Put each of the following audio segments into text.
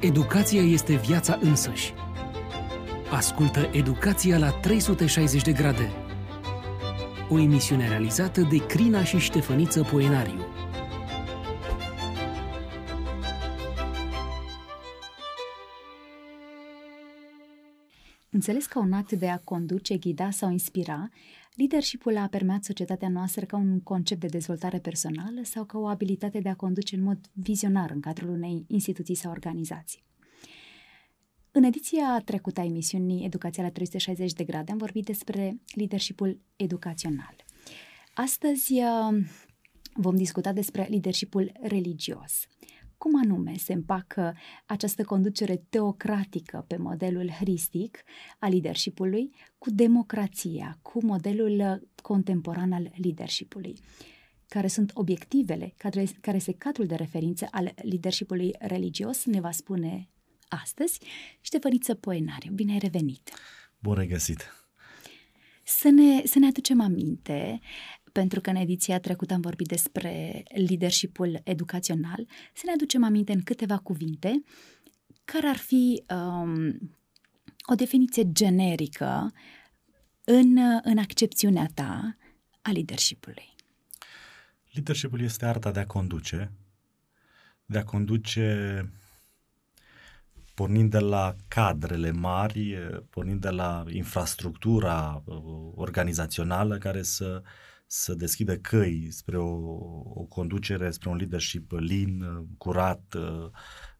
Educația este viața însăși. Ascultă Educația la 360 de grade. O emisiune realizată de Crina și Ștefăniță Poenariu. Înțeles ca un act de a conduce, ghida sau inspira, leadership-ul a permeat societatea noastră ca un concept de dezvoltare personală sau ca o abilitate de a conduce în mod vizionar în cadrul unei instituții sau organizații. În ediția trecută a emisiunii Educația la 360 de grade am vorbit despre leadershipul educațional. Astăzi uh, vom discuta despre leadershipul religios. Cum anume se împacă această conducere teocratică pe modelul hristic al leadershipului cu democrația, cu modelul contemporan al leadershipului? Care sunt obiectivele, care, care este cadrul de referință al leadershipului religios, ne va spune astăzi Ștefăniță Poenariu. Bine ai revenit! Bun regăsit! Să ne, să ne aducem aminte pentru că în ediția trecută am vorbit despre leadershipul educațional, să ne aducem aminte în câteva cuvinte care ar fi um, o definiție generică în, în accepțiunea ta a leadershipului. Leadershipul este arta de a conduce, de a conduce pornind de la cadrele mari, pornind de la infrastructura uh, organizațională care să să deschidă căi spre o, o conducere, spre un leadership lin, curat, uh,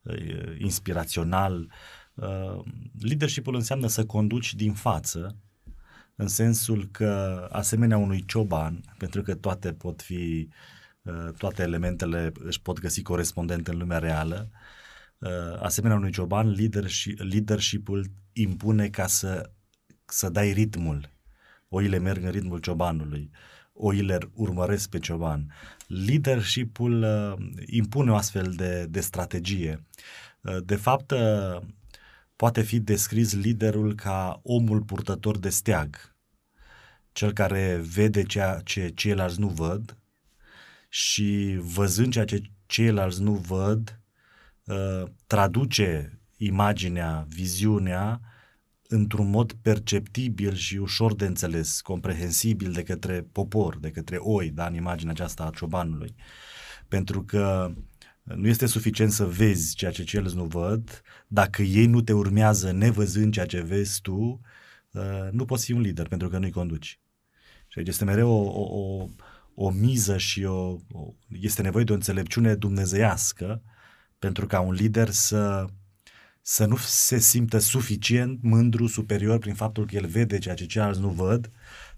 uh, inspirațional. Uh, leadershipul înseamnă să conduci din față, în sensul că, asemenea unui cioban, pentru că toate pot fi, toate elementele își pot găsi corespondent în lumea reală, asemenea unui cioban, leadership, leadership-ul impune ca să, să dai ritmul. Oile merg în ritmul ciobanului. Uh, oile urmăresc pe cioban. Leadership-ul uh, impune o astfel de, de strategie. Uh, de fapt, uh, poate fi descris liderul ca omul purtător de steag, cel care vede ceea ce ceilalți nu văd și văzând ceea ce ceilalți nu văd, uh, traduce imaginea, viziunea într-un mod perceptibil și ușor de înțeles, comprehensibil de către popor, de către oi, da, în imaginea aceasta a ciobanului. Pentru că nu este suficient să vezi ceea ce ceilalți nu văd, dacă ei nu te urmează nevăzând ceea ce vezi tu, uh, nu poți fi un lider pentru că nu-i conduci. Și aici este mereu o, o, o, o miză și o, o, este nevoie de o înțelepciune dumnezeiască pentru ca un lider să să nu se simtă suficient mândru, superior prin faptul că el vede ceea ce ceilalți nu văd,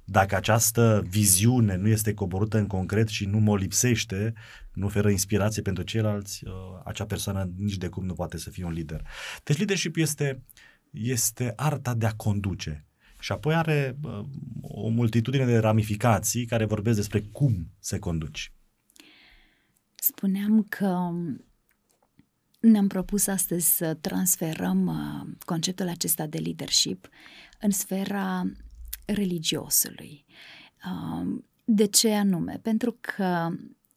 dacă această viziune nu este coborâtă în concret și nu mă lipsește, nu oferă inspirație pentru ceilalți, uh, acea persoană nici de cum nu poate să fie un lider. Deci leadership este, este arta de a conduce. Și apoi are uh, o multitudine de ramificații care vorbesc despre cum se conduci. Spuneam că ne-am propus astăzi să transferăm uh, conceptul acesta de leadership în sfera religiosului. Uh, de ce anume? Pentru că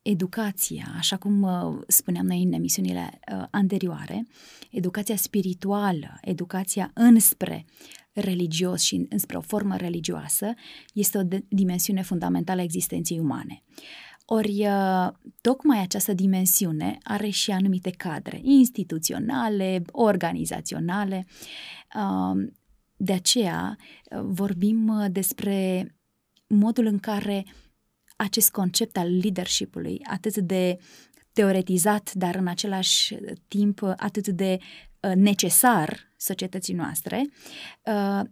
educația, așa cum uh, spuneam noi în emisiunile anterioare, educația spirituală, educația înspre religios și înspre o formă religioasă, este o dimensiune fundamentală a existenței umane. Ori uh, tocmai această dimensiune are și anumite cadre instituționale, organizaționale. Um, de aceea uh, vorbim uh, despre modul în care acest concept al leadership-ului, atât de teoretizat, dar în același timp atât de necesar societății noastre,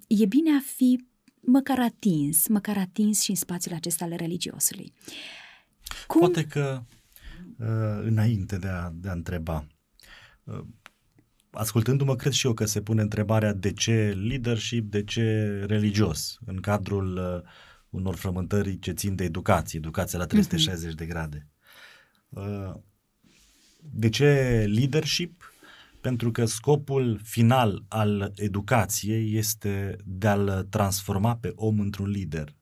e bine a fi măcar atins, măcar atins și în spațiul acesta al religiosului. Cum? Poate că uh, înainte de a, de a întreba, uh, ascultându-mă, cred și eu că se pune întrebarea de ce leadership, de ce religios în cadrul uh, unor frământări ce țin de educație, educația la 360 uh-huh. Mhm. de grade. Uh, de ce leadership? Pentru că scopul final al educației este de a-l transforma pe om într-un lider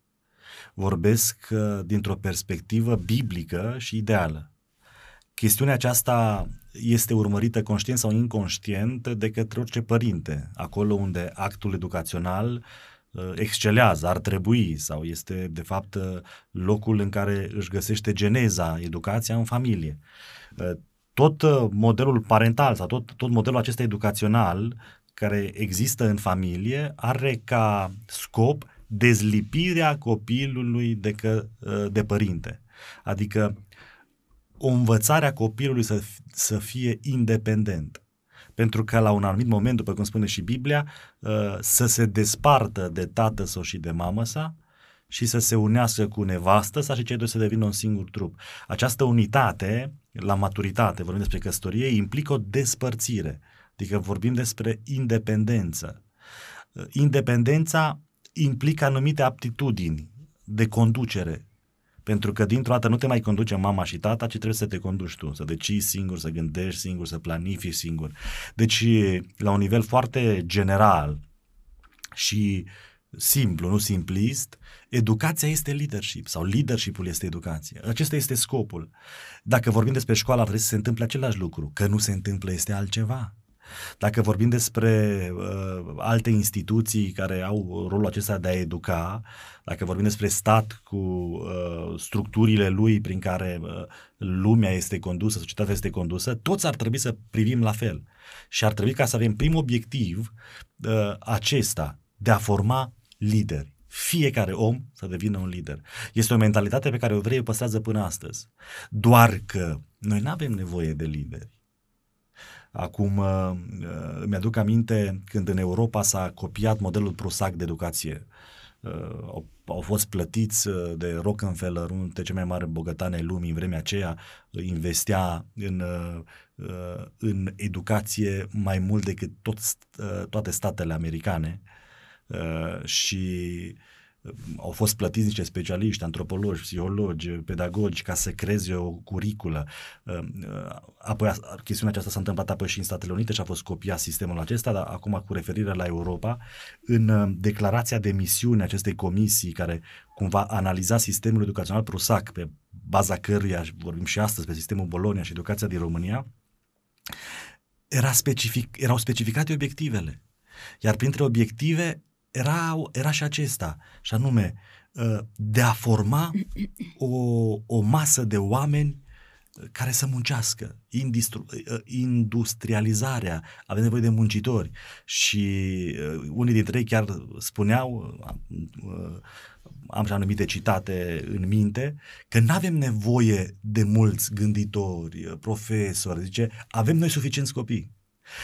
vorbesc uh, dintr-o perspectivă biblică și ideală. chestiunea aceasta este urmărită conștient sau inconștient de către orice părinte, acolo unde actul educațional uh, excelează, ar trebui sau este de fapt uh, locul în care își găsește geneza, educația în familie. Uh, tot modelul parental sau tot, tot modelul acesta educațional care există în familie are ca scop dezlipirea copilului de, că, de părinte. Adică o învățare a copilului să, să fie independent. Pentru că la un anumit moment, după cum spune și Biblia, uh, să se despartă de tată sau și de mamă sa și să se unească cu nevastă sa și cei doi să devină un singur trup. Această unitate, la maturitate, vorbim despre căsătorie, implică o despărțire. Adică vorbim despre independență. Uh, independența implică anumite aptitudini de conducere, pentru că dintr-o dată nu te mai conduce mama și tata, ci trebuie să te conduci tu, să decizi singur, să gândești singur, să planifici singur. Deci, la un nivel foarte general și simplu, nu simplist, educația este leadership sau leadershipul este educație. Acesta este scopul. Dacă vorbim despre școală, trebuie să se întâmple același lucru. Că nu se întâmplă este altceva. Dacă vorbim despre uh, alte instituții care au rolul acesta de a educa, dacă vorbim despre stat cu uh, structurile lui prin care uh, lumea este condusă, societatea este condusă, toți ar trebui să privim la fel. Și ar trebui ca să avem prim obiectiv uh, acesta de a forma lideri fiecare om să devină un lider. Este o mentalitate pe care o vrei păstrează până astăzi. Doar că noi nu avem nevoie de lideri. Acum uh, uh, îmi aduc aminte când în Europa s-a copiat modelul Prusac de educație. Uh, au, au fost plătiți de Rockefeller, unul dintre cei mai mari bogătani ai lumii în vremea aceea, investea în, în educație mai mult decât tot, toate statele americane și au fost plătiți niște specialiști, antropologi, psihologi, pedagogi ca să creeze o curiculă. Uh, uh, apoi chestiunea aceasta s-a întâmplat apoi și în Statele Unite și a fost copiat sistemul acesta, dar acum cu referire la Europa, în uh, declarația de misiune acestei comisii care cumva analiza sistemul educațional prusac pe baza căruia vorbim și astăzi pe sistemul Bolonia și educația din România, era specific, erau specificate obiectivele. Iar printre obiective era, era și acesta, și anume ă, de a forma o, o masă de oameni care să muncească, Indistru, ă, industrializarea, avem nevoie de muncitori și ă, unii dintre ei chiar spuneau, am și anumite citate în minte, că nu avem nevoie de mulți gânditori, profesori, zice, avem noi suficienți copii.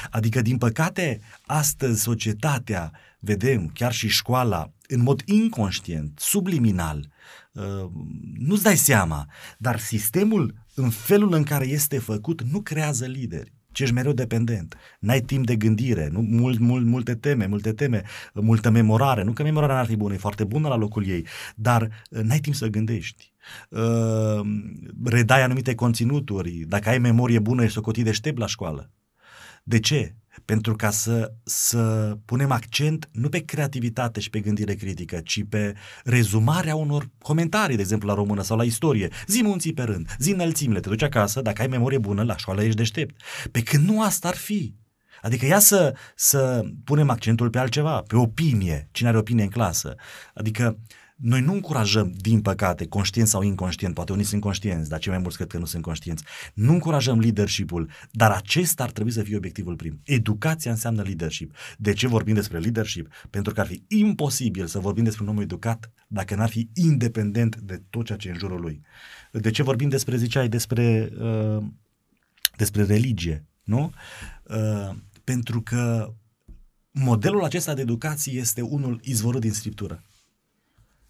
Adică, din păcate, astăzi societatea, vedem, chiar și școala, în mod inconștient, subliminal, uh, nu-ți dai seama, dar sistemul, în felul în care este făcut, nu creează lideri ci ești mereu dependent. N-ai timp de gândire, nu? Mult, mult, multe teme, multe teme, multă memorare. Nu că memorarea n-ar fi bună, e foarte bună la locul ei, dar uh, n-ai timp să gândești. Uh, redai anumite conținuturi. Dacă ai memorie bună, ești socotit deștept la școală. De ce? Pentru ca să, să punem accent nu pe creativitate și pe gândire critică, ci pe rezumarea unor comentarii, de exemplu, la română sau la istorie. Zi munții pe rând, zi înălțimile, te duci acasă, dacă ai memorie bună, la școală ești deștept. Pe când nu asta ar fi. Adică ia să, să punem accentul pe altceva, pe opinie, cine are opinie în clasă. Adică uh, noi nu încurajăm, din păcate, conștient sau inconștient, poate unii sunt conștienți, dar cei mai mulți cred că nu sunt conștienți, nu încurajăm leadership-ul, dar acesta ar trebui să fie obiectivul prim. Educația înseamnă leadership. De ce vorbim despre leadership? Pentru că ar fi imposibil să vorbim despre un om educat dacă n-ar fi independent de tot ceea ce e în jurul lui. De ce vorbim despre, ziceai, despre, uh, despre religie, nu? Uh, pentru că modelul acesta de educație este unul izvorât din Scriptură.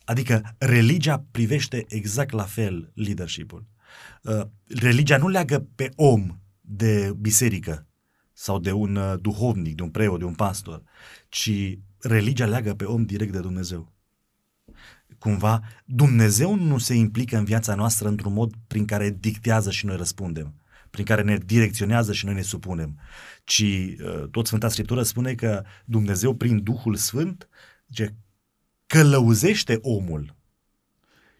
Adică religia privește exact la fel leadership-ul. Uh, religia nu leagă pe om de biserică sau de un uh, duhovnic, de un preot, de un pastor, ci religia leagă pe om direct de Dumnezeu. Cumva, Dumnezeu nu se implică în viața noastră într-un mod prin care dictează și noi răspundem, prin care ne direcționează și noi ne supunem, ci uh, tot Sfânta Scriptură spune că Dumnezeu, prin Duhul Sfânt, zice, călăuzește omul.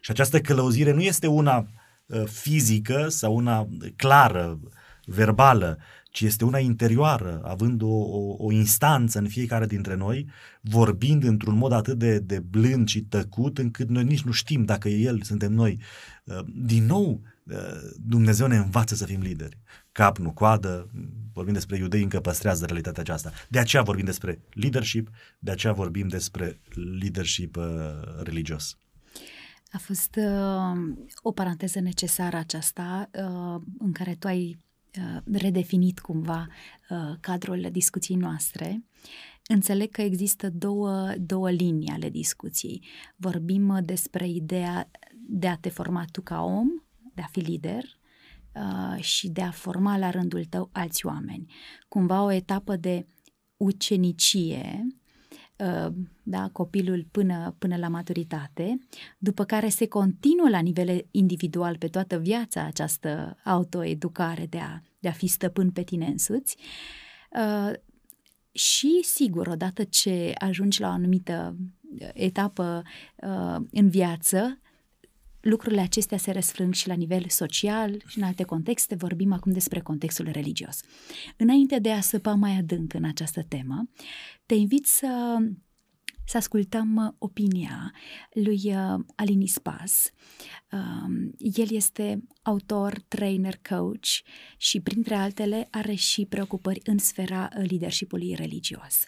Și această călăuzire nu este una uh, fizică sau una clară, verbală, ci este una interioară, având o, o, o instanță în fiecare dintre noi, vorbind într-un mod atât de, de blând și tăcut, încât noi nici nu știm dacă e El, suntem noi. Uh, din nou, uh, Dumnezeu ne învață să fim lideri. Cap, nu coadă, vorbim despre iudei, încă păstrează realitatea aceasta. De aceea vorbim despre leadership, de aceea vorbim despre leadership uh, religios. A fost uh, o paranteză necesară aceasta uh, în care tu ai Uh, redefinit cumva uh, cadrul discuției noastre. Înțeleg că există două, două linii ale discuției. Vorbim uh, despre ideea de a te forma tu ca om, de a fi lider și de a forma la rândul tău alți oameni. Cumva o etapă de ucenicie Uh, da, copilul până, până la maturitate, după care se continuă la nivel individual pe toată viața această autoeducare de a, de a fi stăpân pe tine însuți. Uh, și, sigur, odată ce ajungi la o anumită etapă uh, în viață, lucrurile acestea se răsfrâng și la nivel social și în alte contexte. Vorbim acum despre contextul religios. Înainte de a săpa mai adânc în această temă, te invit să să ascultăm opinia lui uh, Alini Spas. Um, el este autor, trainer, coach și, printre altele, are și preocupări în sfera leadership-ului religios.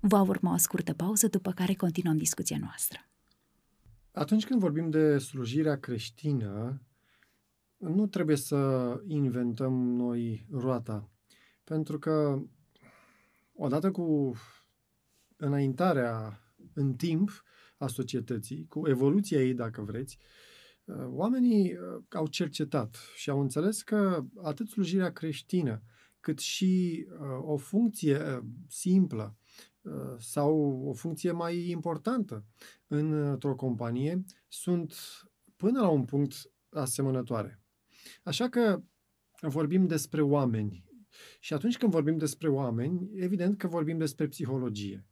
Va urma o scurtă pauză, după care continuăm discuția noastră. Atunci când vorbim de slujirea creștină, nu trebuie să inventăm noi roata. Pentru că, odată cu înaintarea în timp a societății, cu evoluția ei, dacă vreți, oamenii uh, au cercetat și au înțeles că atât slujirea creștină, cât și uh, o funcție uh, simplă Uh, sau o funcție mai importantă într-o companie sunt până la un punct asemănătoare. Așa că vorbim despre oameni. Și atunci când vorbim despre oameni, evident că vorbim despre psihologie.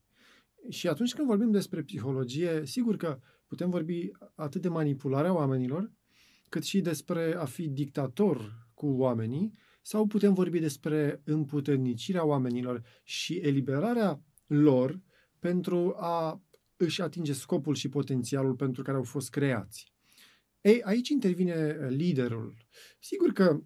Și atunci când vorbim despre psihologie, sigur că putem vorbi atât de manipularea oamenilor, cât și despre a fi dictator cu oamenii, sau putem vorbi despre împuternicirea oamenilor și eliberarea lor pentru a își atinge scopul și potențialul pentru care au fost creați. Ei, aici intervine liderul. Sigur că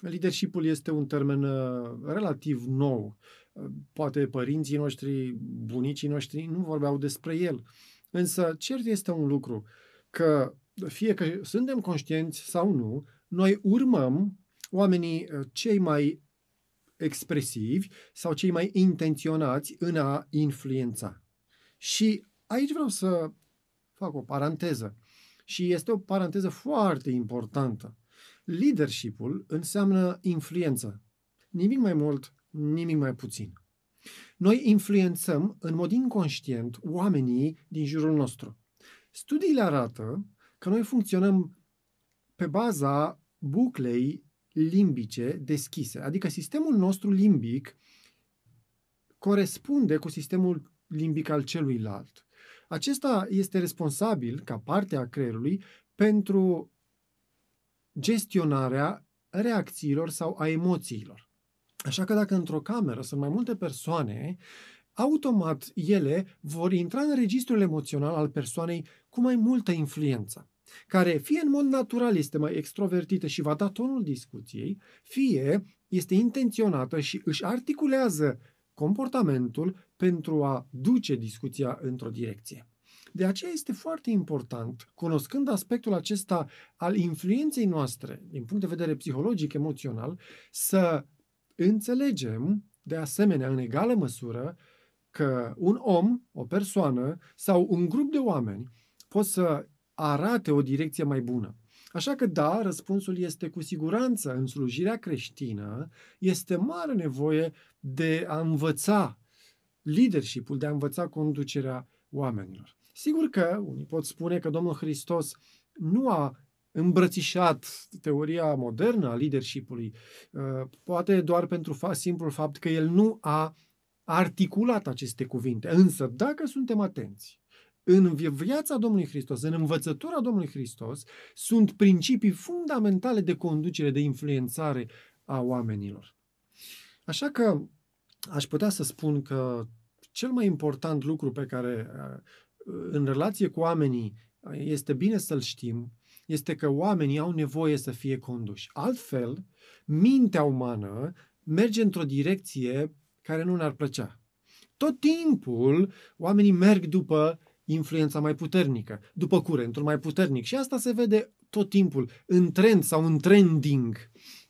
leadership este un termen uh, relativ nou. Uh, poate părinții noștri, bunicii noștri nu vorbeau despre el. Însă, cert este un lucru, că fie că suntem conștienți sau nu, noi urmăm oamenii uh, cei mai expresivi sau cei mai intenționați în a influența. Și aici vreau să fac o paranteză. Și este o paranteză foarte importantă. Leadership-ul înseamnă influență. Nimic mai mult, nimic mai puțin. Noi influențăm în mod inconștient oamenii din jurul nostru. Studiile arată că noi funcționăm pe baza buclei limbice deschise. Adică sistemul nostru limbic corespunde cu sistemul limbic al celuilalt. Acesta este responsabil, ca parte a creierului, pentru gestionarea reacțiilor sau a emoțiilor. Așa că dacă într-o cameră sunt mai multe persoane, automat ele vor intra în registrul emoțional al persoanei cu mai multă influență care fie în mod natural este mai extrovertită și va da tonul discuției, fie este intenționată și își articulează comportamentul pentru a duce discuția într-o direcție. De aceea este foarte important, cunoscând aspectul acesta al influenței noastre din punct de vedere psihologic, emoțional, să înțelegem de asemenea în egală măsură că un om, o persoană sau un grup de oameni pot să arate o direcție mai bună. Așa că da, răspunsul este cu siguranță în slujirea creștină, este mare nevoie de a învăța leadership-ul, de a învăța conducerea oamenilor. Sigur că unii pot spune că Domnul Hristos nu a îmbrățișat teoria modernă a leadership-ului, uh, poate doar pentru fa- simplul fapt că el nu a articulat aceste cuvinte. Însă, dacă suntem atenți în viața Domnului Hristos, în învățătura Domnului Hristos, sunt principii fundamentale de conducere, de influențare a oamenilor. Așa că aș putea să spun că cel mai important lucru pe care în relație cu oamenii este bine să-l știm, este că oamenii au nevoie să fie conduși. Altfel, mintea umană merge într-o direcție care nu ne-ar plăcea. Tot timpul oamenii merg după influența mai puternică, după curentul mai puternic. Și asta se vede tot timpul în trend sau în trending,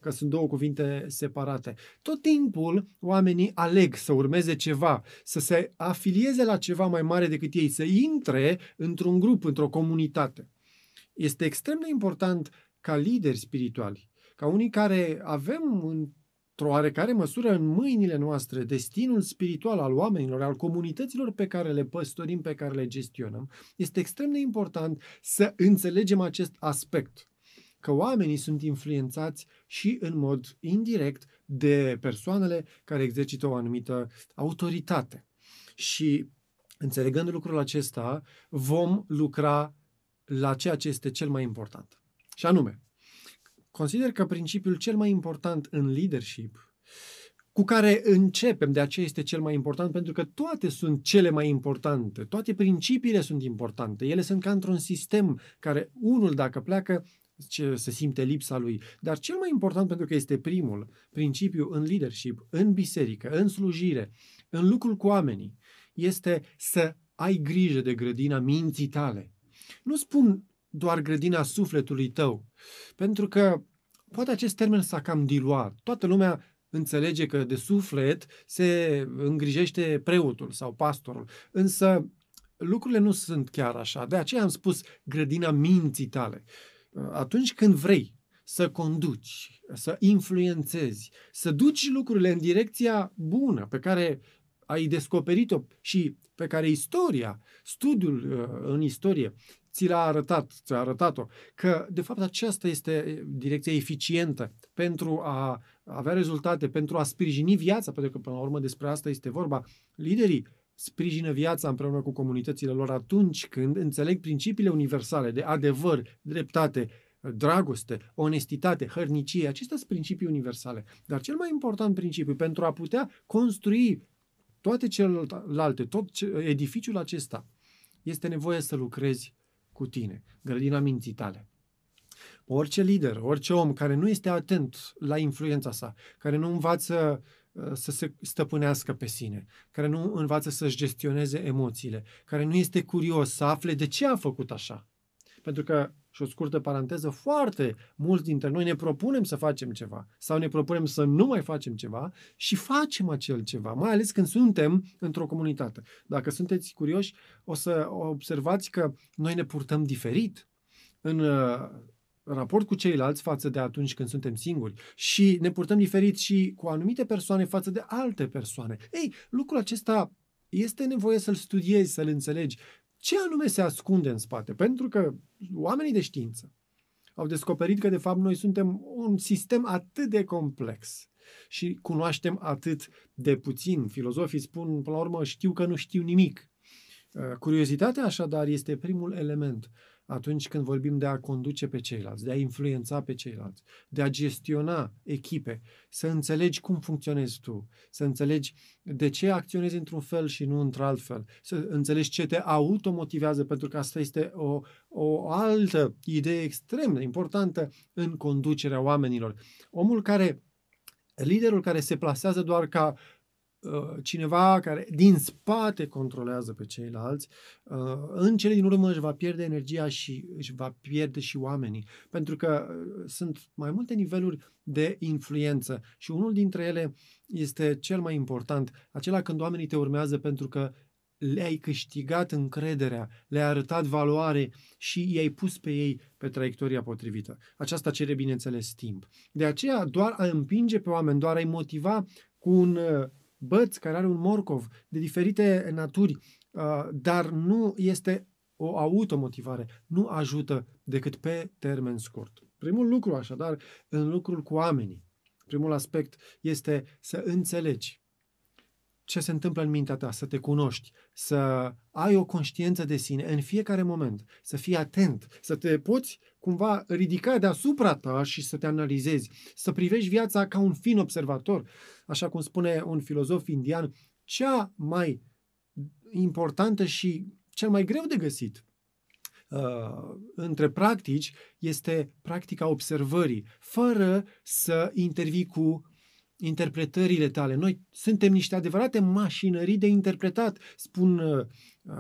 că sunt două cuvinte separate. Tot timpul oamenii aleg să urmeze ceva, să se afilieze la ceva mai mare decât ei, să intre într-un grup, într-o comunitate. Este extrem de important ca lideri spirituali, ca unii care avem în într-o oarecare măsură în mâinile noastre destinul spiritual al oamenilor, al comunităților pe care le păstorim, pe care le gestionăm, este extrem de important să înțelegem acest aspect. Că oamenii sunt influențați și în mod indirect de persoanele care exercită o anumită autoritate. Și înțelegând lucrul acesta, vom lucra la ceea ce este cel mai important. Și anume, Consider că principiul cel mai important în leadership, cu care începem, de aceea este cel mai important, pentru că toate sunt cele mai importante, toate principiile sunt importante, ele sunt ca într-un sistem care unul dacă pleacă, ce se simte lipsa lui. Dar cel mai important, pentru că este primul principiu în leadership, în biserică, în slujire, în lucrul cu oamenii, este să ai grijă de grădina minții tale. Nu spun doar grădina sufletului tău. Pentru că poate acest termen s-a cam diluat. Toată lumea înțelege că de suflet se îngrijește preotul sau pastorul. Însă lucrurile nu sunt chiar așa. De aceea am spus grădina minții tale. Atunci când vrei să conduci, să influențezi, să duci lucrurile în direcția bună pe care ai descoperit-o și pe care istoria, studiul uh, în istorie ți l-a arătat, ți-a arătat-o, că de fapt aceasta este direcția eficientă pentru a avea rezultate, pentru a sprijini viața, pentru că până la urmă despre asta este vorba. Liderii sprijină viața împreună cu comunitățile lor atunci când înțeleg principiile universale de adevăr, dreptate, dragoste, onestitate, hărnicie, acestea sunt principii universale. Dar cel mai important principiu pentru a putea construi toate celelalte, tot edificiul acesta, este nevoie să lucrezi cu tine, grădina minții tale. Orice lider, orice om care nu este atent la influența sa, care nu învață uh, să se stăpânească pe sine, care nu învață să-și gestioneze emoțiile, care nu este curios să afle de ce a făcut așa. Pentru că și o scurtă paranteză, foarte mulți dintre noi ne propunem să facem ceva sau ne propunem să nu mai facem ceva și facem acel ceva, mai ales când suntem într-o comunitate. Dacă sunteți curioși, o să observați că noi ne purtăm diferit în uh, raport cu ceilalți față de atunci când suntem singuri și ne purtăm diferit și cu anumite persoane față de alte persoane. Ei, lucrul acesta este nevoie să-l studiezi, să-l înțelegi. Ce anume se ascunde în spate? Pentru că oamenii de știință au descoperit că, de fapt, noi suntem un sistem atât de complex și cunoaștem atât de puțin. Filozofii spun, până la urmă, știu că nu știu nimic. Curiozitatea, așadar, este primul element atunci când vorbim de a conduce pe ceilalți, de a influența pe ceilalți, de a gestiona echipe, să înțelegi cum funcționezi tu, să înțelegi de ce acționezi într-un fel și nu într-alt fel, să înțelegi ce te automotivează, pentru că asta este o, o altă idee extrem de importantă în conducerea oamenilor. Omul care, liderul care se plasează doar ca Uh, cineva care din spate controlează pe ceilalți, uh, în cele din urmă își va pierde energia și își va pierde și oamenii. Pentru că uh, sunt mai multe niveluri de influență și unul dintre ele este cel mai important, acela când oamenii te urmează pentru că le-ai câștigat încrederea, le-ai arătat valoare și i-ai pus pe ei pe traiectoria potrivită. Aceasta cere, bineînțeles, timp. De aceea, doar a împinge pe oameni, doar a-i motiva cu un băț care are un morcov de diferite naturi, uh, dar nu este o automotivare, nu ajută decât pe termen scurt. Primul lucru, așadar, în lucrul cu oamenii, primul aspect este să înțelegi ce se întâmplă în mintea ta, să te cunoști, să ai o conștiință de sine în fiecare moment, să fii atent, să te poți cumva ridica deasupra ta și să te analizezi, să privești viața ca un fin observator, așa cum spune un filozof indian, cea mai importantă și cel mai greu de găsit uh, între practici este practica observării, fără să intervii cu interpretările tale. Noi suntem niște adevărate mașinării de interpretat, spun uh,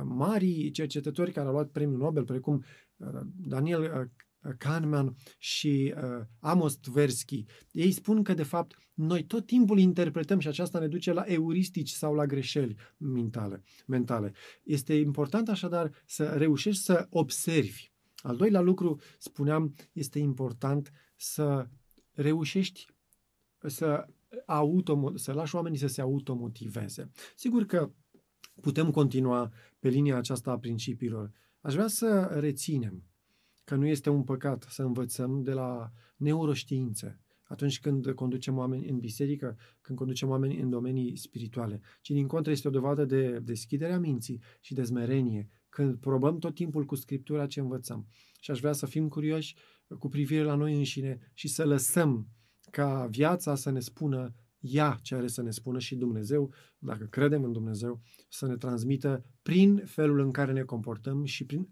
mari cercetători care au luat premiul Nobel, precum uh, Daniel uh, Kahneman și uh, Amos Tversky. Ei spun că, de fapt, noi tot timpul interpretăm și aceasta ne duce la euristici sau la greșeli mentale. mentale. Este important, așadar, să reușești să observi. Al doilea lucru, spuneam, este important să reușești să auto, să lași oamenii să se automotiveze. Sigur că putem continua pe linia aceasta a principiilor. Aș vrea să reținem că nu este un păcat să învățăm de la neuroștiințe atunci când conducem oameni în biserică, când conducem oameni în domenii spirituale, ci din contră este o dovadă de deschidere a minții și de zmerenie, când probăm tot timpul cu Scriptura ce învățăm. Și aș vrea să fim curioși cu privire la noi înșine și să lăsăm ca viața să ne spună ea ce are să ne spună și Dumnezeu, dacă credem în Dumnezeu, să ne transmită prin felul în care ne comportăm și prin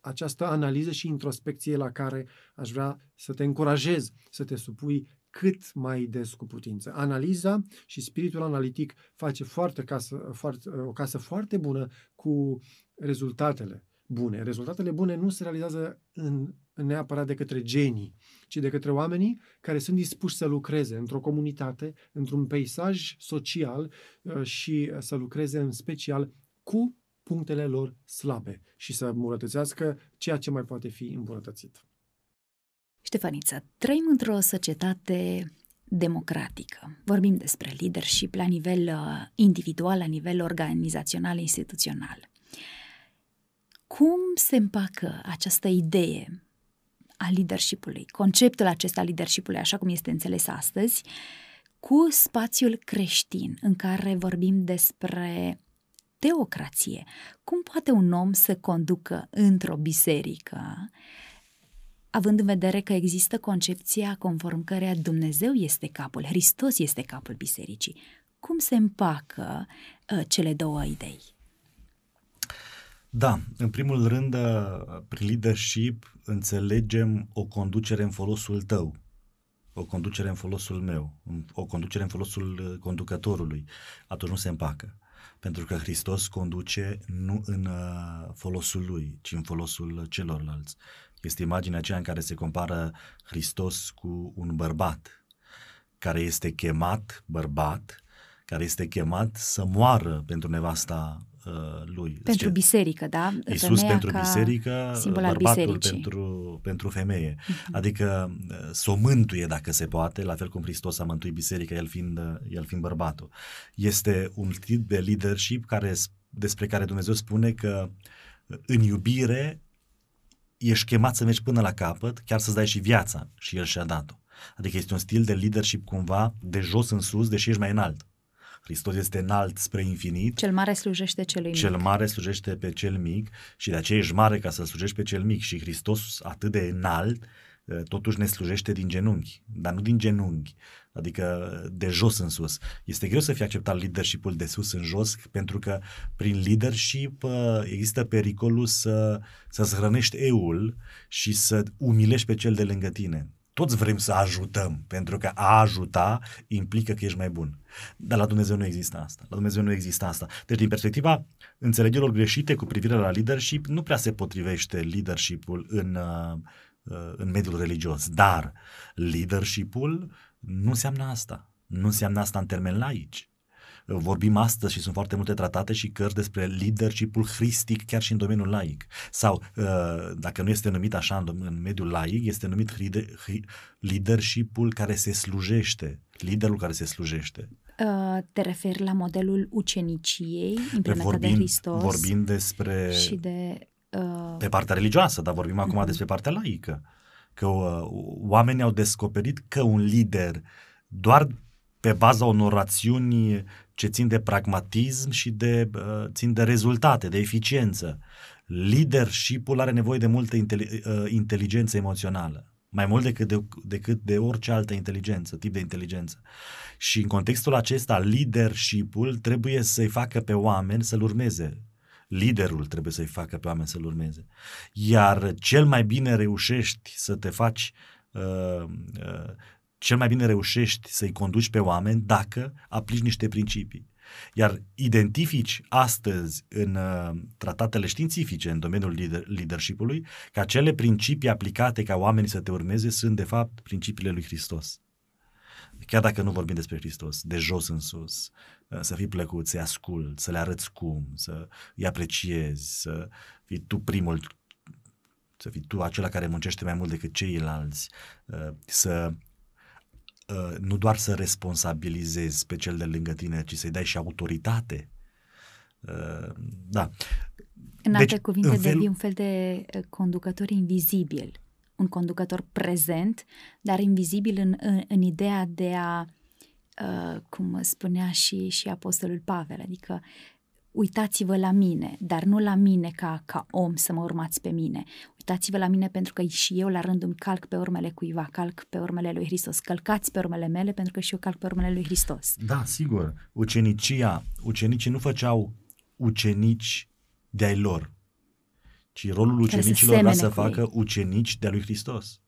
această analiză și introspecție la care aș vrea să te încurajez să te supui cât mai des cu putință. Analiza și spiritul analitic face foarte casă, foarte, o casă foarte bună cu rezultatele bune. Rezultatele bune nu se realizează în, neapărat de către genii, ci de către oamenii care sunt dispuși să lucreze într-o comunitate, într-un peisaj social uh, și să lucreze în special cu punctele lor slabe și să îmbunătățească ceea ce mai poate fi îmbunătățit. Ștefaniță, trăim într-o societate democratică. Vorbim despre leadership la nivel uh, individual, la nivel organizațional, instituțional. Cum se împacă această idee a leadershipului, conceptul acesta al leadershipului, așa cum este înțeles astăzi, cu spațiul creștin, în care vorbim despre teocrație. Cum poate un om să conducă într-o biserică, având în vedere că există concepția conform căreia Dumnezeu este capul, Hristos este capul bisericii? Cum se împacă uh, cele două idei? Da, în primul rând, uh, prin leadership înțelegem o conducere în folosul tău, o conducere în folosul meu, o conducere în folosul uh, conducătorului. Atunci nu se împacă. Pentru că Hristos conduce nu în uh, folosul lui, ci în folosul celorlalți. Este imaginea aceea în care se compară Hristos cu un bărbat care este chemat bărbat, care este chemat să moară pentru nevasta uh, lui. Pentru Zice, biserică, da? Iisus Femeia pentru biserică, bărbatul pentru, pentru femeie. Uh-huh. Adică uh, să o mântuie dacă se poate, la fel cum Hristos a mântuit biserica, el fiind, uh, el fiind bărbatul. Este un tip de leadership care, despre care Dumnezeu spune că uh, în iubire ești chemat să mergi până la capăt, chiar să-ți dai și viața și El și-a dat-o. Adică este un stil de leadership cumva de jos în sus, deși ești mai înalt. Hristos este înalt spre infinit. Cel mare slujește celui cel mic. Cel mare slujește pe cel mic și de aceea ești mare ca să slujești pe cel mic. Și Hristos atât de înalt ă, totuși ne slujește din genunchi, dar nu din genunchi, adică de jos în sus. Este greu să fie acceptat leadership-ul de sus în jos, pentru că prin leadership ă, există pericolul să, să-ți hrănești eul și să umilești pe cel de lângă tine. Toți vrem să ajutăm, pentru că a ajuta implică că ești mai bun. Dar la Dumnezeu nu există asta. La Dumnezeu nu există asta. Deci, din perspectiva înțelegerilor greșite cu privire la leadership, nu prea se potrivește leadership-ul în, uh, uh, în mediul religios. Dar leadership-ul nu înseamnă asta. Nu înseamnă asta în termeni laici vorbim astăzi și sunt foarte multe tratate și cărți despre leadership-ul hristic chiar și în domeniul laic. Sau, uh, dacă nu este numit așa în, în mediul laic, este numit leadership-ul care se slujește, liderul care se slujește. Uh, te referi la modelul uceniciei implementat vorbim, de Hristos? Vorbim despre... Și de... Uh... Pe partea religioasă, dar vorbim acum uh-huh. despre partea laică. Că uh, oamenii au descoperit că un lider doar pe baza unor rațiuni ce țin de pragmatism și de, uh, țin de rezultate, de eficiență. Leadership-ul are nevoie de multă uh, inteligență emoțională mai mult decât de, decât de orice altă inteligență, tip de inteligență. Și în contextul acesta, leadership-ul trebuie să-i facă pe oameni să-l urmeze. Liderul trebuie să-i facă pe oameni să-l urmeze. Iar cel mai bine reușești să te faci uh, uh, cel mai bine reușești să-i conduci pe oameni dacă aplici niște principii. Iar identifici astăzi în uh, tratatele științifice, în domeniul leader- leadership-ului, că acele principii aplicate ca oamenii să te urmeze sunt, de fapt, principiile lui Hristos. Chiar dacă nu vorbim despre Hristos, de jos în sus, uh, să fii plăcut, să-i ascult, să le arăți cum, să îi apreciezi, să fii tu primul, să fii tu acela care muncește mai mult decât ceilalți, uh, să Uh, nu doar să responsabilizezi pe cel de lângă tine, ci să-i dai și autoritate. Uh, da. În alte deci, cuvinte, în fel... devii un fel de uh, conducător invizibil, un conducător prezent, dar invizibil în, în, în ideea de a, uh, cum spunea și, și Apostolul Pavel, adică uitați-vă la mine, dar nu la mine ca, ca om să mă urmați pe mine. Uitați-vă la mine pentru că și eu la rândul îmi calc pe urmele cuiva, calc pe urmele lui Hristos. Călcați pe urmele mele pentru că și eu calc pe urmele lui Hristos. Da, sigur. Ucenicia, ucenicii nu făceau ucenici de-ai lor, ci rolul ucenicilor era să facă ei. ucenici de-a lui Hristos.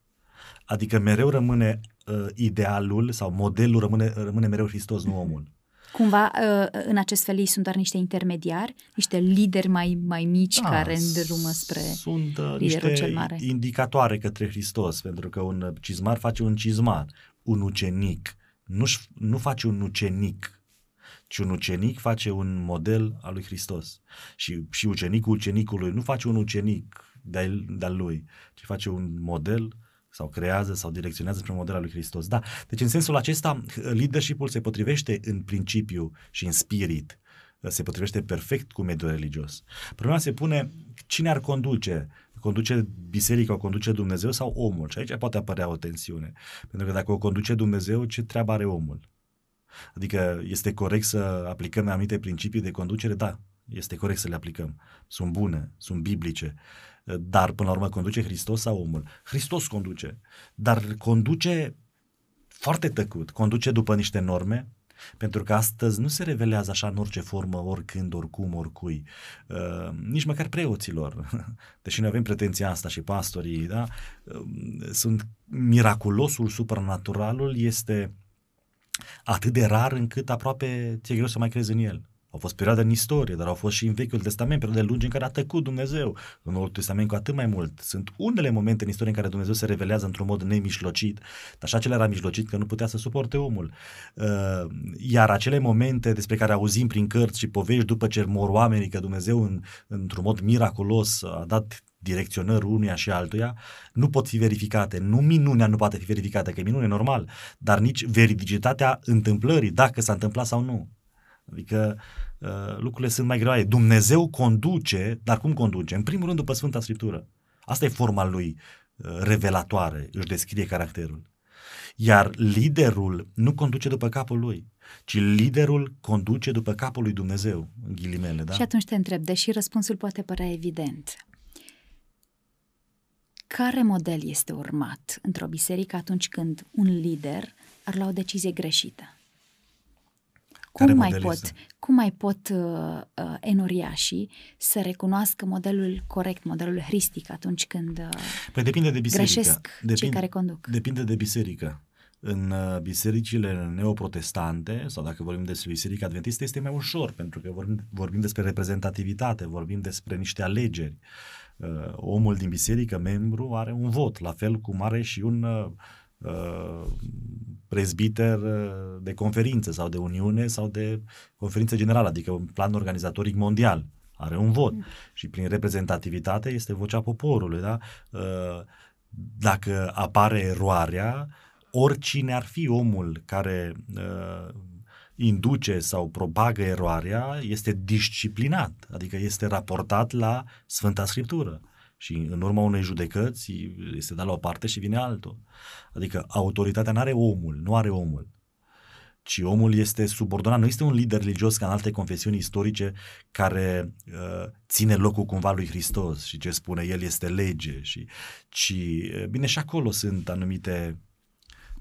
Adică mereu rămâne uh, idealul sau modelul rămâne, rămâne mereu Hristos, nu omul. Cumva, uh, în acest fel, ei sunt doar niște intermediari, niște lideri mai, mai mici da, care îndrumă spre sunt, uh, niște cel mare. indicatoare către Hristos, pentru că un cizmar face un cizmar, un ucenic nu, nu face un ucenic, ci un ucenic face un model al lui Hristos. Și, și ucenicul ucenicului nu face un ucenic de-al, de-al lui, ci face un model sau creează sau direcționează spre modelul lui Hristos. Da, deci în sensul acesta leadership-ul se potrivește în principiu și în spirit, se potrivește perfect cu mediul religios. Problema se pune cine ar conduce, conduce biserica, o conduce Dumnezeu sau omul? Și aici poate apărea o tensiune. Pentru că dacă o conduce Dumnezeu, ce treabă are omul? Adică este corect să aplicăm anumite principii de conducere? Da, este corect să le aplicăm. Sunt bune, sunt biblice. Dar până la urmă conduce Hristos sau omul? Hristos conduce, dar conduce foarte tăcut, conduce după niște norme, pentru că astăzi nu se revelează așa în orice formă, oricând, oricum, oricui. Uh, nici măcar preoților. Deși noi avem pretenția asta și pastorii, da? Uh, sunt miraculosul, supranaturalul este atât de rar încât aproape ți-e greu să mai crezi în el. Au fost perioade în istorie, dar au fost și în Vechiul Testament, perioade lungi în care a tăcut Dumnezeu. În Noul Testament cu atât mai mult. Sunt unele momente în istorie în care Dumnezeu se revelează într-un mod nemișlocit, dar și acela era mijlocit că nu putea să suporte omul. Uh, iar acele momente despre care auzim prin cărți și povești după ce mor oamenii, că Dumnezeu în, într-un mod miraculos a dat direcționări unuia și altuia, nu pot fi verificate. Nu minunea nu poate fi verificată, că e minune normal, dar nici veridicitatea întâmplării, dacă s-a întâmplat sau nu. Adică uh, lucrurile sunt mai greoaie. Dumnezeu conduce, dar cum conduce? În primul rând după Sfânta Scriptură. Asta e forma lui uh, revelatoare, își descrie caracterul. Iar liderul nu conduce după capul lui, ci liderul conduce după capul lui Dumnezeu, în ghilimele, da? Și atunci te întreb, deși răspunsul poate părea evident, care model este urmat într-o biserică atunci când un lider ar lua o decizie greșită? Cum mai, pot, cum mai pot uh, uh, enoriașii să recunoască modelul corect, modelul hristic atunci când uh, păi depinde de biserică. greșesc depinde, cei care conduc? Depinde de biserică. În uh, bisericile neoprotestante, sau dacă vorbim despre biserica adventistă, este mai ușor, pentru că vorbim, vorbim despre reprezentativitate, vorbim despre niște alegeri. Uh, omul din biserică, membru, are un vot, la fel cum are și un uh, Uh, prezbiter uh, de conferință sau de uniune sau de conferință generală, adică un plan organizatoric mondial. Are un vot mm. și prin reprezentativitate este vocea poporului. Da? Uh, dacă apare eroarea, oricine ar fi omul care induce sau propagă eroarea, este disciplinat, adică este raportat la Sfânta Scriptură și în urma unei judecăți este dat la o parte și vine altul. Adică autoritatea nu are omul, nu are omul. ci omul este subordonat. Nu este un lider religios ca în alte confesiuni istorice care uh, ține locul cumva lui Hristos și ce spune el este lege. Și, ci, uh, bine, și acolo sunt anumite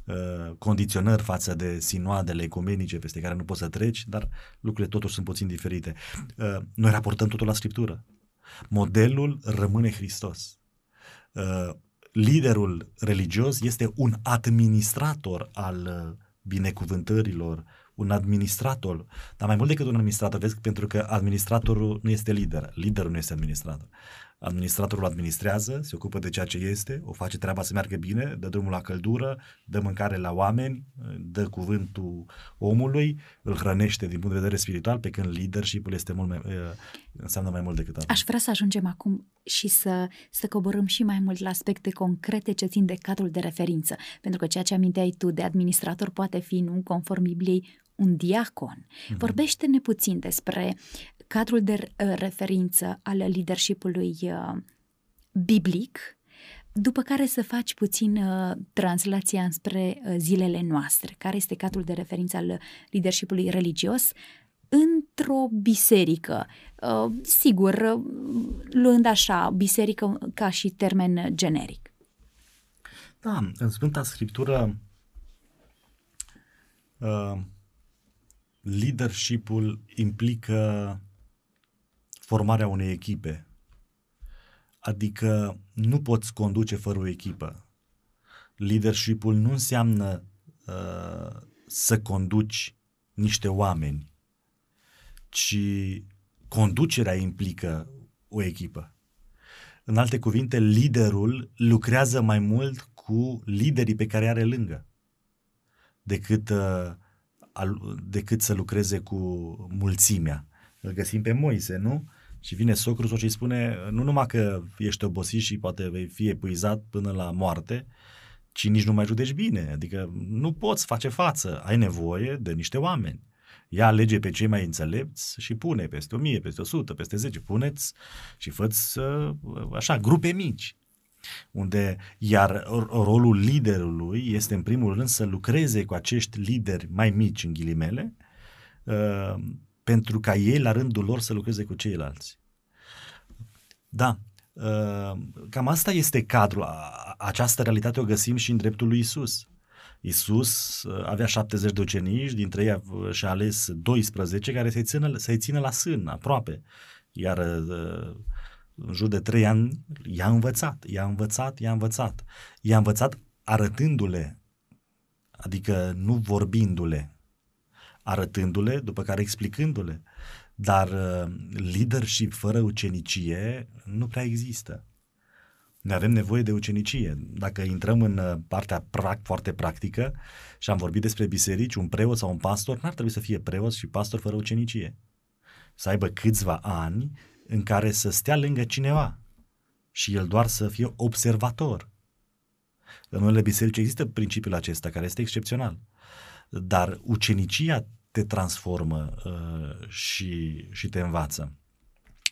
uh, condiționări față de sinoadele ecumenice peste care nu poți să treci, dar lucrurile totuși sunt puțin diferite. Uh, noi raportăm totul la Scriptură. Modelul rămâne Hristos. Uh, liderul religios este un administrator al uh, binecuvântărilor, un administrator, dar mai mult decât un administrator, vezi, pentru că administratorul nu este lider, liderul nu este administrator. Administratorul administrează, se ocupă de ceea ce este, o face treaba să meargă bine, dă drumul la căldură, dă mâncare la oameni, dă cuvântul omului, îl hrănește din punct de vedere spiritual, pe când leadership-ul este mult mai, înseamnă mai mult decât atât. Aș vrea să ajungem acum și să, să coborâm și mai mult la aspecte concrete ce țin de cadrul de referință, pentru că ceea ce aminteai tu de administrator poate fi, nu conform Bibliei, un diacon. Mm-hmm. Vorbește-ne puțin despre cadrul de uh, referință al leadership-ului uh, biblic, după care să faci puțin uh, translația spre uh, zilele noastre, care este cadrul de referință al leadership-ului religios într-o biserică. Uh, sigur, uh, luând așa, biserică ca și termen generic. Da, în Sfânta Scriptură uh, leadership-ul implică formarea unei echipe. Adică nu poți conduce fără o echipă. Leadership-ul nu înseamnă uh, să conduci niște oameni, ci conducerea implică o echipă. În alte cuvinte, liderul lucrează mai mult cu liderii pe care are lângă decât, uh, decât să lucreze cu mulțimea. Îl găsim pe Moise, nu? Și vine socrul și îi spune, nu numai că ești obosit și poate vei fi epuizat până la moarte, ci nici nu mai judești bine. Adică nu poți face față, ai nevoie de niște oameni. Ia alege pe cei mai înțelepți și pune peste 1000, peste 100, peste 10, puneți și făți așa, grupe mici. Unde, iar rolul liderului este în primul rând să lucreze cu acești lideri mai mici, în ghilimele, uh, pentru ca ei la rândul lor să lucreze cu ceilalți. Da, uh, cam asta este cadrul. Această realitate o găsim și în dreptul lui Isus. Isus uh, avea 70 de ucenici, dintre ei și-a ales 12 care să-i țină, să-i țină la sân, aproape. Iar uh, în jur de 3 ani i-a învățat, i-a învățat, i-a învățat. I-a învățat arătându-le, adică nu vorbindu-le, arătându-le, după care explicându-le. Dar uh, leadership fără ucenicie nu prea există. Ne avem nevoie de ucenicie. Dacă intrăm în uh, partea pra- foarte practică și am vorbit despre biserici, un preot sau un pastor n-ar trebui să fie preot și pastor fără ucenicie. Să aibă câțiva ani în care să stea lângă cineva și el doar să fie observator. În unele biserici există principiul acesta care este excepțional. Dar ucenicia te transformă uh, și, și te învață.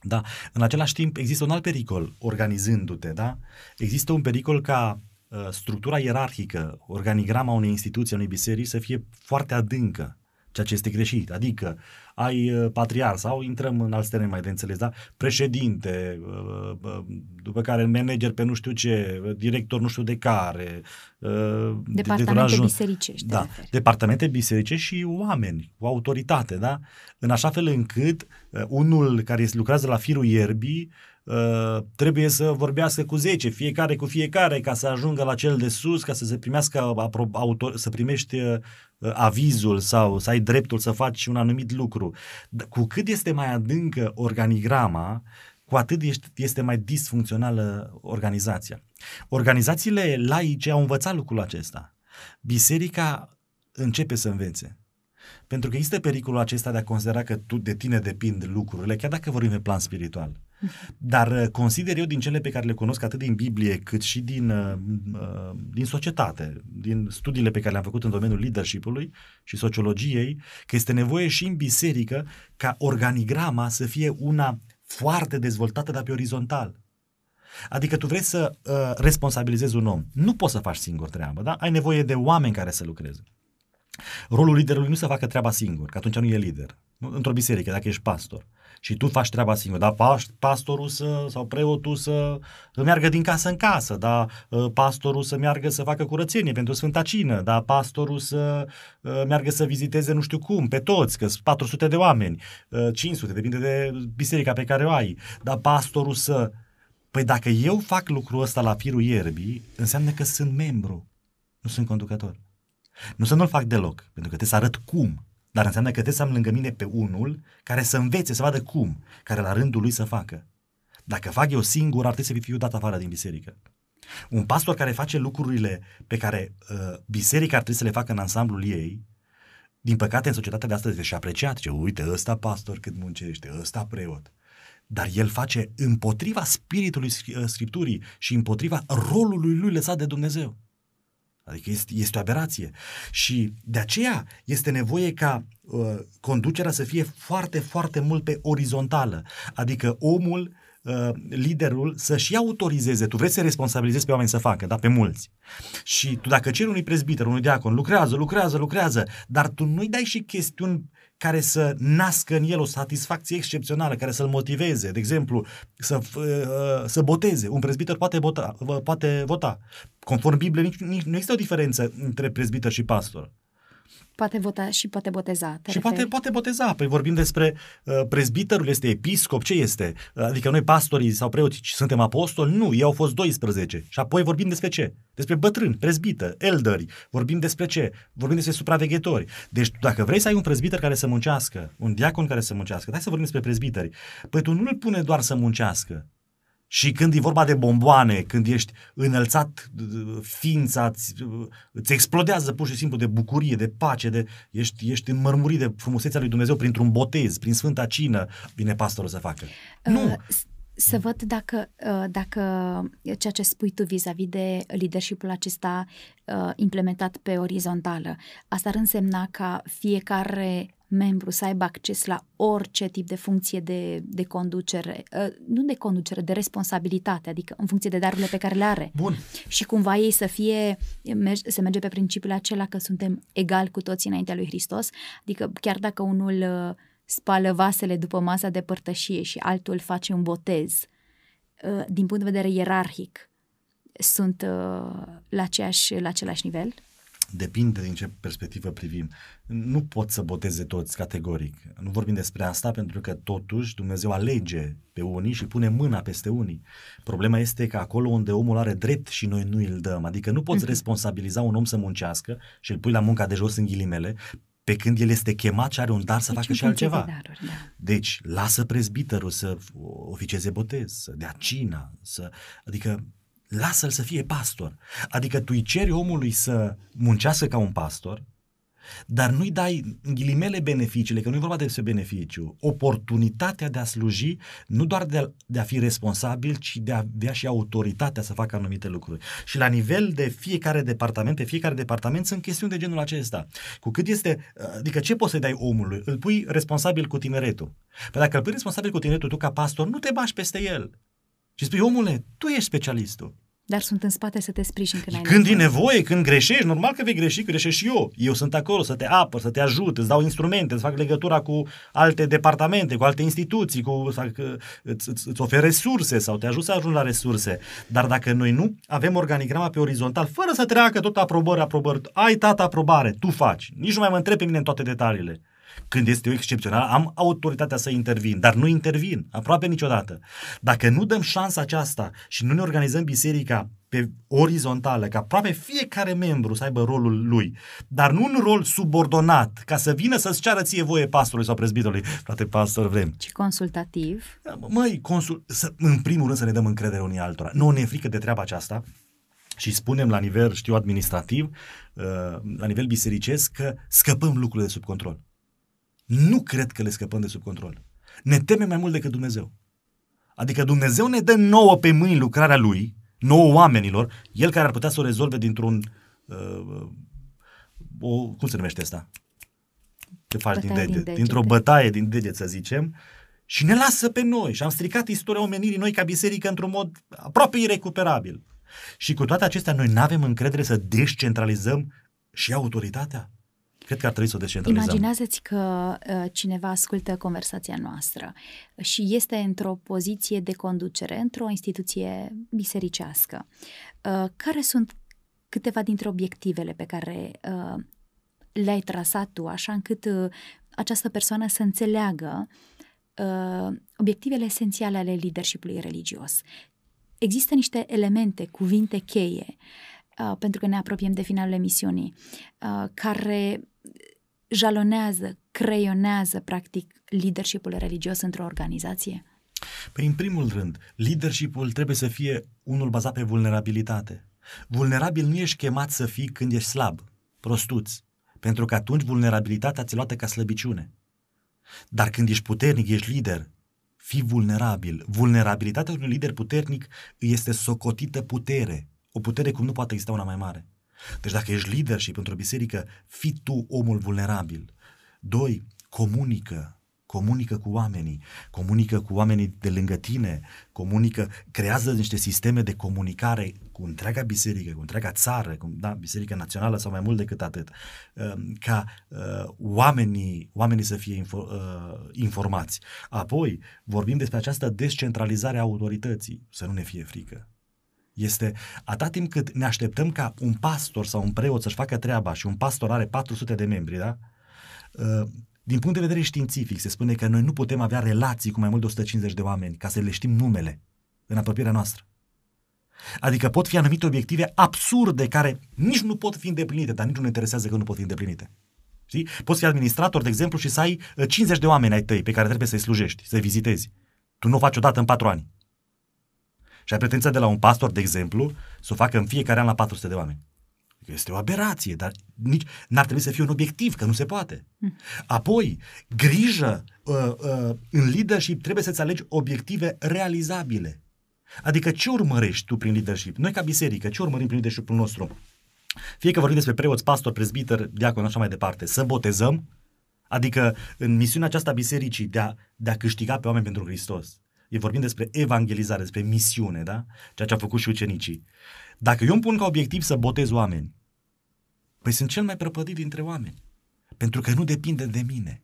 Da, în același timp există un alt pericol organizându-te, da? Există un pericol ca uh, structura ierarhică, organigrama unei instituții, a unei biserici să fie foarte adâncă ceea ce este greșit. Adică ai uh, patriar sau intrăm în alți termeni mai de înțeles, da? președinte, uh, uh, după care manager pe nu știu ce, director nu știu de care, departamente bisericești. Da, departamente bisericești și oameni cu autoritate, da? În așa fel încât unul care lucrează la firul ierbii Uh, trebuie să vorbească cu 10, fiecare cu fiecare, ca să ajungă la cel de sus, ca să se primească autor, să primești uh, avizul sau să ai dreptul să faci un anumit lucru. Cu cât este mai adâncă organigrama, cu atât este mai disfuncțională organizația. Organizațiile laice au învățat lucrul acesta. Biserica începe să învețe. Pentru că există pericolul acesta de a considera că tu, de tine depind lucrurile, chiar dacă vorbim pe plan spiritual. Dar uh, consider eu din cele pe care le cunosc atât din Biblie cât și din, uh, uh, din societate, din studiile pe care le-am făcut în domeniul leadership-ului și sociologiei, că este nevoie și în biserică ca organigrama să fie una foarte dezvoltată, dar pe orizontal. Adică tu vrei să uh, responsabilizezi un om. Nu poți să faci singur treabă, da? Ai nevoie de oameni care să lucreze. Rolul liderului nu să facă treaba singur, că atunci nu e lider. Într-o biserică, dacă ești pastor și tu faci treaba singur, dar pastorul să, sau preotul să meargă din casă în casă, da, pastorul să meargă să facă curățenie pentru Sfânta Cină, da, pastorul să ă, meargă să viziteze nu știu cum, pe toți, că sunt 400 de oameni, 500, ă, depinde de biserica pe care o ai, dar pastorul să... Păi dacă eu fac lucrul ăsta la firul ierbii, înseamnă că sunt membru, nu sunt conducător. Nu să nu-l fac deloc, pentru că trebuie să arăt cum. Dar înseamnă că trebuie să am lângă mine pe unul care să învețe, să vadă cum, care la rândul lui să facă. Dacă fac eu singur, ar trebui să fiu dat afară din biserică. Un pastor care face lucrurile pe care uh, biserica ar trebui să le facă în ansamblul ei, din păcate în societatea de astăzi și apreciat, ce uite, ăsta pastor cât muncește, ăsta preot. Dar el face împotriva spiritului uh, Scripturii și împotriva rolului lui lăsat de Dumnezeu. Adică este, este o aberație. Și de aceea este nevoie ca uh, conducerea să fie foarte, foarte mult pe orizontală. Adică omul, uh, liderul, să-și autorizeze. Tu vrei să responsabilizezi pe oameni să facă, da? Pe mulți. Și tu dacă ceri unui prezbiter, unui diacon, lucrează, lucrează, lucrează, dar tu nu-i dai și chestiuni care să nască în el o satisfacție excepțională, care să-l motiveze, de exemplu, să, uh, să boteze. Un prezbiter poate, vota, poate vota. Conform Bibliei, nici, nici, nu există o diferență între prezbiter și pastor. Poate vota și poate boteza. și poate, poate boteza. Păi vorbim despre uh, prezbiterul, este episcop, ce este? Uh, adică noi pastorii sau preoții suntem apostoli? Nu, ei au fost 12. Și apoi vorbim despre ce? Despre bătrâni, prezbită, elderi. Vorbim despre ce? Vorbim despre supraveghetori. Deci dacă vrei să ai un prezbiter care să muncească, un diacon care să muncească, hai să vorbim despre prezbiteri. Păi tu nu îl pune doar să muncească, și când e vorba de bomboane, când ești înălțat, ființa îți, îți explodează pur și simplu de bucurie, de pace, de, ești, ești înmărmurit de frumusețea lui Dumnezeu printr-un botez, prin Sfânta Cină, vine pastorul să facă. Uh, nu! Să văd dacă, uh, dacă ceea ce spui tu vis-a-vis de leadership acesta uh, implementat pe orizontală, asta ar însemna ca fiecare membru să aibă acces la orice tip de funcție de, de conducere, uh, nu de conducere, de responsabilitate, adică în funcție de darurile pe care le are. Bun. Și cumva ei să fie, se merge pe principiul acela că suntem egali cu toții înaintea lui Hristos, adică chiar dacă unul uh, spală vasele după masa de părtășie și altul face un botez, uh, din punct de vedere ierarhic, sunt la, aceeași, la același nivel? Depinde din ce perspectivă privim. Nu pot să boteze toți categoric. Nu vorbim despre asta pentru că totuși Dumnezeu alege pe unii și pune mâna peste unii. Problema este că acolo unde omul are drept și noi nu îl dăm. Adică nu poți mhm. responsabiliza un om să muncească și îl pui la munca de jos în ghilimele, pe când el este chemat și are un dar să deci facă și altceva. Daruri, da. Deci, lasă prezbiterul să oficieze botez, să dea cina, să... Adică lasă-l să fie pastor. Adică tu îi ceri omului să muncească ca un pastor, dar nu-i dai în ghilimele beneficiile, că nu e vorba despre beneficiu, oportunitatea de a sluji, nu doar de a, de a fi responsabil, ci de a avea și autoritatea să facă anumite lucruri. Și la nivel de fiecare departament, pe fiecare departament sunt chestiuni de genul acesta. Cu cât este, adică ce poți să dai omului? Îl pui responsabil cu tineretul. Păi dacă îl pui responsabil cu tineretul tu ca pastor, nu te bași peste el. Și spui, omule, tu ești specialistul. Dar sunt în spate să te sprijin când ai Când nevoie. e nevoie, când greșești, normal că vei greși, greșești și eu. Eu sunt acolo să te apăr, să te ajut, îți dau instrumente, îți fac legătura cu alte departamente, cu alte instituții, cu, îți, îți, îți ofer resurse sau te ajut să ajungi la resurse. Dar dacă noi nu avem organigrama pe orizontal, fără să treacă tot aprobări, aprobări, ai tata aprobare, tu faci. Nici nu mai mă întreb pe mine în toate detaliile. Când este o excepțional, am autoritatea să intervin, dar nu intervin aproape niciodată. Dacă nu dăm șansa aceasta și nu ne organizăm biserica pe orizontală, ca aproape fiecare membru să aibă rolul lui, dar nu un rol subordonat, ca să vină să-ți ceară ție voie pastorului sau prezbiterului. Frate pastor, vrem. Ci consultativ. Măi, consul... să, în primul rând să ne dăm încredere unii altora. Nu ne e frică de treaba aceasta și spunem la nivel, știu, administrativ, uh, la nivel bisericesc, că scăpăm lucrurile de sub control. Nu cred că le scăpăm de sub control. Ne temem mai mult decât Dumnezeu. Adică Dumnezeu ne dă nouă pe mâini lucrarea Lui, nouă oamenilor, El care ar putea să o rezolve dintr-un... Uh, o, cum se numește asta? Ce faci din deget? Din deget. Dintr-o bătaie din deget, să zicem, și ne lasă pe noi. Și am stricat istoria omenirii noi ca biserică într-un mod aproape irecuperabil. Și cu toate acestea, noi nu avem încredere să descentralizăm și autoritatea. Cred că ar trebui să o descentralizăm. Imaginează-ți că uh, cineva ascultă conversația noastră și este într-o poziție de conducere, într-o instituție bisericească. Uh, care sunt câteva dintre obiectivele pe care uh, le-ai trasat tu, așa încât uh, această persoană să înțeleagă uh, obiectivele esențiale ale leadership-ului religios. Există niște elemente, cuvinte cheie, uh, pentru că ne apropiem de finalul emisiunii, uh, care jalonează, creionează, practic, leadership-ul religios într-o organizație? Păi, în primul rând, leadership-ul trebuie să fie unul bazat pe vulnerabilitate. Vulnerabil nu ești chemat să fii când ești slab, prostuț, pentru că atunci vulnerabilitatea ți luată ca slăbiciune. Dar când ești puternic, ești lider, fii vulnerabil. Vulnerabilitatea unui lider puternic este socotită putere. O putere cum nu poate exista una mai mare. Deci dacă ești lider și pentru o biserică, fii tu omul vulnerabil. Doi, comunică comunică cu oamenii, comunică cu oamenii de lângă tine, comunică, creează niște sisteme de comunicare cu întreaga biserică, cu întreaga țară, cu da, biserica națională sau mai mult decât atât, um, ca uh, oamenii, oamenii să fie info, uh, informați. Apoi, vorbim despre această descentralizare a autorității, să nu ne fie frică. Este atât timp cât ne așteptăm ca un pastor sau un preot să-și facă treaba și un pastor are 400 de membri, da? Uh, din punct de vedere științific, se spune că noi nu putem avea relații cu mai mult de 150 de oameni ca să le știm numele în apropierea noastră. Adică pot fi anumite obiective absurde care nici nu pot fi îndeplinite, dar nici nu ne interesează că nu pot fi îndeplinite. Știi? Poți fi administrator, de exemplu, și să ai 50 uh, de oameni ai tăi pe care trebuie să-i slujești, să-i vizitezi. Tu nu o faci odată în patru ani. Și ai pretenția de la un pastor, de exemplu, să o facă în fiecare an la 400 de oameni. Este o aberație, dar nici n-ar trebui să fie un obiectiv, că nu se poate. Hm. Apoi, grijă uh, uh, în leadership trebuie să-ți alegi obiective realizabile. Adică ce urmărești tu prin leadership? Noi ca biserică, ce urmărim prin leadership nostru? Fie că vorbim despre preoți, pastor, prezbiter, diacon, așa mai departe, să botezăm, adică în misiunea aceasta bisericii de a, de a câștiga pe oameni pentru Hristos. E vorbim despre evangelizare, despre misiune, da? Ceea ce au făcut și ucenicii. Dacă eu îmi pun ca obiectiv să botez oameni, păi sunt cel mai prăpădit dintre oameni. Pentru că nu depinde de mine.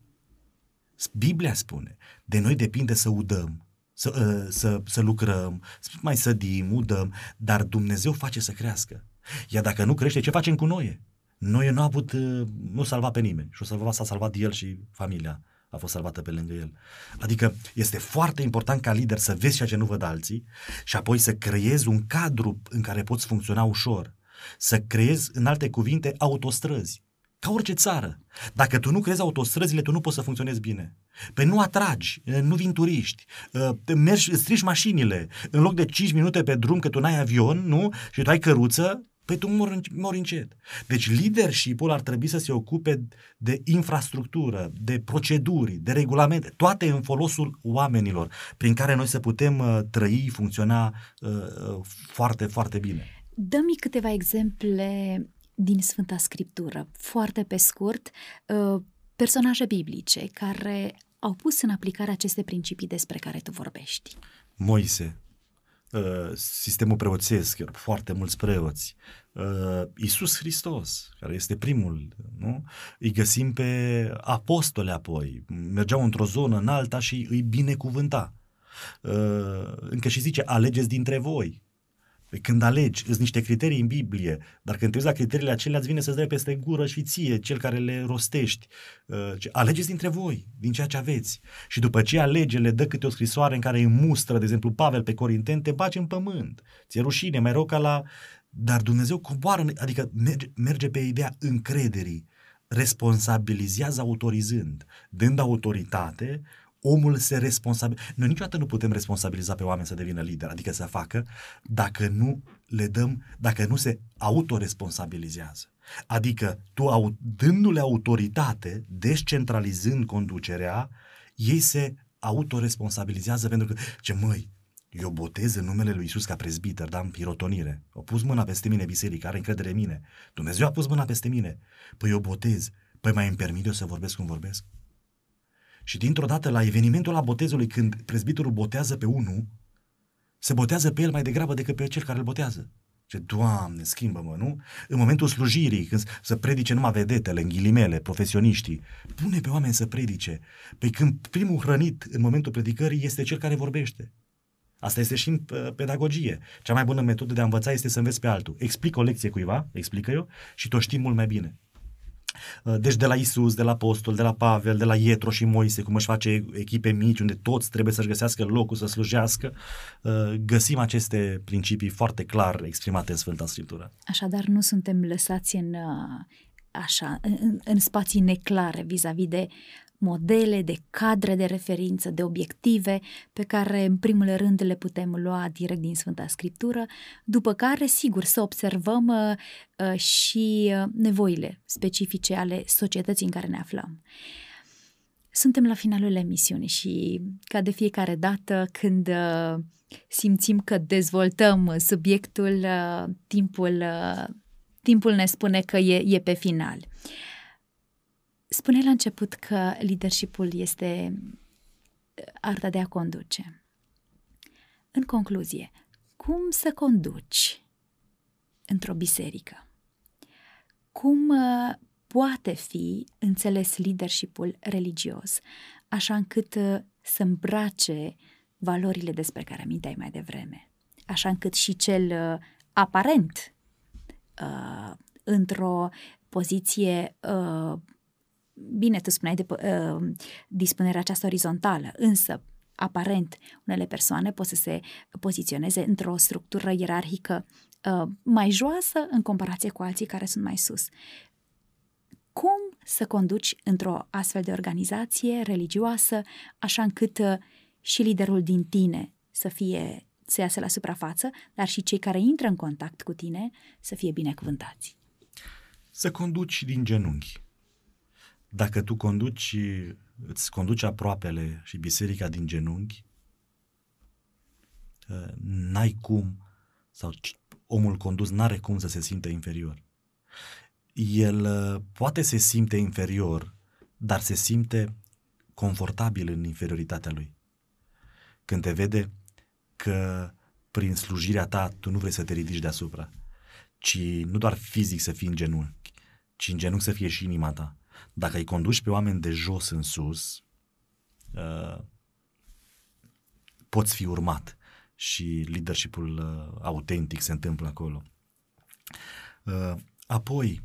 Biblia spune, de noi depinde să udăm, să, uh, să, să lucrăm, să mai sădim, udăm, dar Dumnezeu face să crească. Iar dacă nu crește, ce facem cu noi? Noi nu a avut, uh, nu salva pe nimeni și o salva, s-a salvat el și familia a fost salvată pe lângă el. Adică este foarte important ca lider să vezi ceea ce nu văd alții și apoi să creezi un cadru în care poți funcționa ușor. Să creezi, în alte cuvinte, autostrăzi. Ca orice țară. Dacă tu nu crezi autostrăzile, tu nu poți să funcționezi bine. Pe nu atragi, nu vin turiști, mergi, strici mașinile. În loc de 5 minute pe drum, că tu n-ai avion, nu? Și tu ai căruță, Păi tu mori, mori încet. Deci leadership-ul ar trebui să se ocupe de infrastructură, de proceduri, de regulamente, toate în folosul oamenilor, prin care noi să putem uh, trăi, funcționa uh, uh, foarte, foarte bine. Dă-mi câteva exemple din Sfânta Scriptură, foarte pe scurt, uh, personaje biblice care au pus în aplicare aceste principii despre care tu vorbești. Moise, Uh, sistemul preoțesc, foarte mulți preoți, uh, Iisus Hristos, care este primul, nu? Îi găsim pe apostole apoi, mergeau într-o zonă în alta și îi binecuvânta. Uh, încă și zice, alegeți dintre voi, Păi când alegi, îți niște criterii în Biblie, dar când te uiți la criteriile acelea, îți vine să-ți dai peste gură și ție, cel care le rostești. Uh, alegeți dintre voi, din ceea ce aveți. Și după ce alege, le dă câte o scrisoare în care îi mustră, de exemplu, Pavel pe Corinteni, te bagi în pământ. Ți-e rușine, mai rău ca la... Dar Dumnezeu coboară, adică merge, merge pe ideea încrederii responsabilizează autorizând, dând autoritate omul se responsabil. Noi niciodată nu putem responsabiliza pe oameni să devină lider, adică să facă, dacă nu le dăm, dacă nu se autoresponsabilizează. Adică tu, dându-le autoritate, descentralizând conducerea, ei se autoresponsabilizează pentru că, ce măi, eu botez în numele lui Isus ca prezbiter, da, în pirotonire. Au pus mâna peste mine biserica, are încredere în mine. Dumnezeu a pus mâna peste mine. Păi eu botez. Păi mai îmi permit eu să vorbesc cum vorbesc? Și dintr-o dată la evenimentul la botezului, când prezbiterul botează pe unul, se botează pe el mai degrabă decât pe cel care îl botează. Ce, Doamne, schimbă-mă, nu? În momentul slujirii, când să predice numai vedetele, în ghilimele, profesioniștii, pune pe oameni să predice. Păi când primul hrănit în momentul predicării este cel care vorbește. Asta este și în uh, pedagogie. Cea mai bună metodă de a învăța este să înveți pe altul. Explic o lecție cuiva, explică eu, și tu știi mult mai bine. Uh, deci de la Isus, de la Apostol, de la Pavel, de la Ietro și Moise, cum își face echipe mici, unde toți trebuie să-și găsească locul să slujească, uh, găsim aceste principii foarte clar exprimate în Sfânta Scriptură. Așadar, nu suntem lăsați în, așa, în, în spații neclare vis-a-vis de modele, de cadre de referință, de obiective pe care în primul rând le putem lua direct din Sfânta Scriptură, după care, sigur, să observăm uh, uh și uh, nevoile specifice ale societății în care ne aflăm. Suntem la finalul emisiunii și, ca de fiecare dată, când uh, simțim că dezvoltăm subiectul, uh, timpul, uh, timpul ne spune că e, e pe final. Uh, Spune la început că leadership-ul este uh, arta de a conduce. În concluzie, cum să conduci într-o biserică? Cum uh, poate fi înțeles leadership-ul religios, așa încât uh, să îmbrace valorile despre care aminteai mai devreme, așa încât și cel aparent într-o poziție bine, tu spuneai de uh, dispunerea aceasta orizontală, însă aparent, unele persoane pot să se poziționeze într-o structură ierarhică uh, mai joasă în comparație cu alții care sunt mai sus. Cum să conduci într-o astfel de organizație religioasă, așa încât uh, și liderul din tine să fie să iasă la suprafață, dar și cei care intră în contact cu tine să fie binecuvântați. Să conduci din genunchi dacă tu conduci, îți conduci aproapele și biserica din genunchi, ă, n-ai cum, sau omul condus n-are cum să se simte inferior. El ă, poate se simte inferior, dar se simte confortabil în inferioritatea lui. Când te vede că prin slujirea ta tu nu vrei să te ridici deasupra, ci nu doar fizic să fii în genunchi, ci în genunchi să fie și inima ta dacă îi conduci pe oameni de jos în sus, uh, poți fi urmat și leadership-ul uh, autentic se întâmplă acolo. Uh, apoi,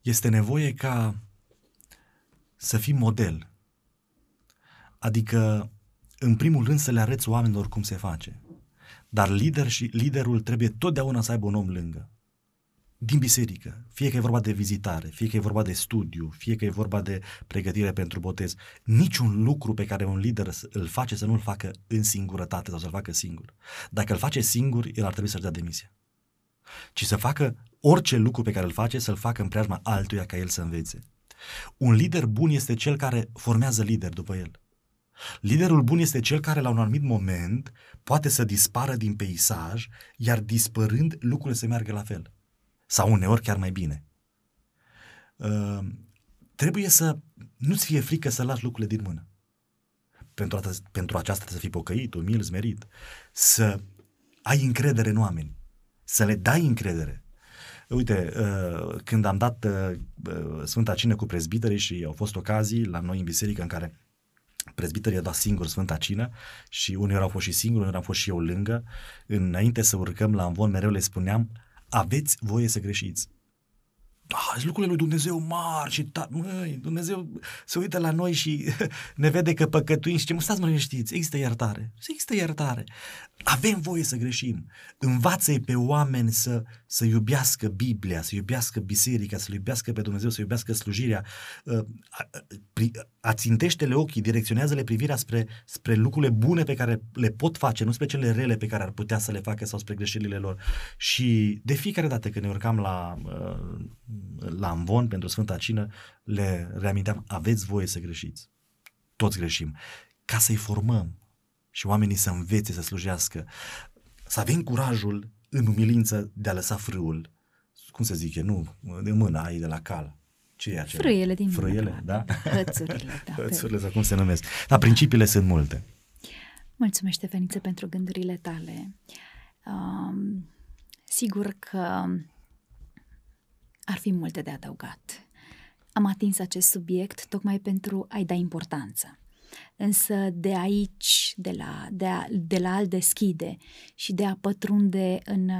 este nevoie ca să fii model. Adică, în primul rând, să le arăți oamenilor cum se face. Dar lider și, liderul trebuie totdeauna să aibă un om lângă din biserică, fie că e vorba de vizitare, fie că e vorba de studiu, fie că e vorba de pregătire pentru botez, niciun lucru pe care un lider îl face să nu-l facă în singurătate sau să-l facă singur. Dacă îl face singur, el ar trebui să-și dea demisia. Ci să facă orice lucru pe care îl face, să-l facă în preajma altuia ca el să învețe. Un lider bun este cel care formează lider după el. Liderul bun este cel care la un anumit moment poate să dispară din peisaj, iar dispărând lucrurile să meargă la fel sau uneori chiar mai bine. Uh, trebuie să nu-ți fie frică să lași lucrurile din mână. Pentru, a, pentru aceasta să fii pocăit, umil, smerit, să ai încredere în oameni, să le dai încredere. Uite, uh, când am dat uh, uh Sfânta Cină cu prezbiterii și au fost ocazii la noi în biserică în care prezbiterii au dat singur Sfânta Cină și uneori au fost și singuri, uneori am fost și eu lângă. Înainte să urcăm la învon, mereu le spuneam, aveți voie să greșiți. Da, sunt lucrurile lui Dumnezeu mari și ta, măi, Dumnezeu se uită la noi și ne vede că păcătuim și ce mă stați mă știți, există iertare, există iertare. Avem voie să greșim. Învață-i pe oameni să, să iubească Biblia, să iubească biserica, să iubească pe Dumnezeu, să iubească slujirea. Uh, ațintește-le ochii, direcționează-le privirea spre, spre lucrurile bune pe care le pot face, nu spre cele rele pe care ar putea să le facă sau spre greșelile lor. Și de fiecare dată când ne urcam la, uh, la Amvon pentru Sfânta Cină, le reaminteam, aveți voie să greșiți. Toți greșim. Ca să-i formăm, și oamenii să învețe să slujească, să avem curajul în umilință de a lăsa frâul, cum să zic nu, de mână ai de la cal. Ce e acela? Frâiele din Frâiele, mână, da? Hățurile, da. Hățurile, sau cum se numesc. Dar da. principiile sunt multe. Mulțumesc, Feniță, pentru gândurile tale. Um, Sigur că ar fi multe de adăugat. Am atins acest subiect tocmai pentru a-i da importanță. Însă de aici, de la, de, a, de la a deschide și de a pătrunde în,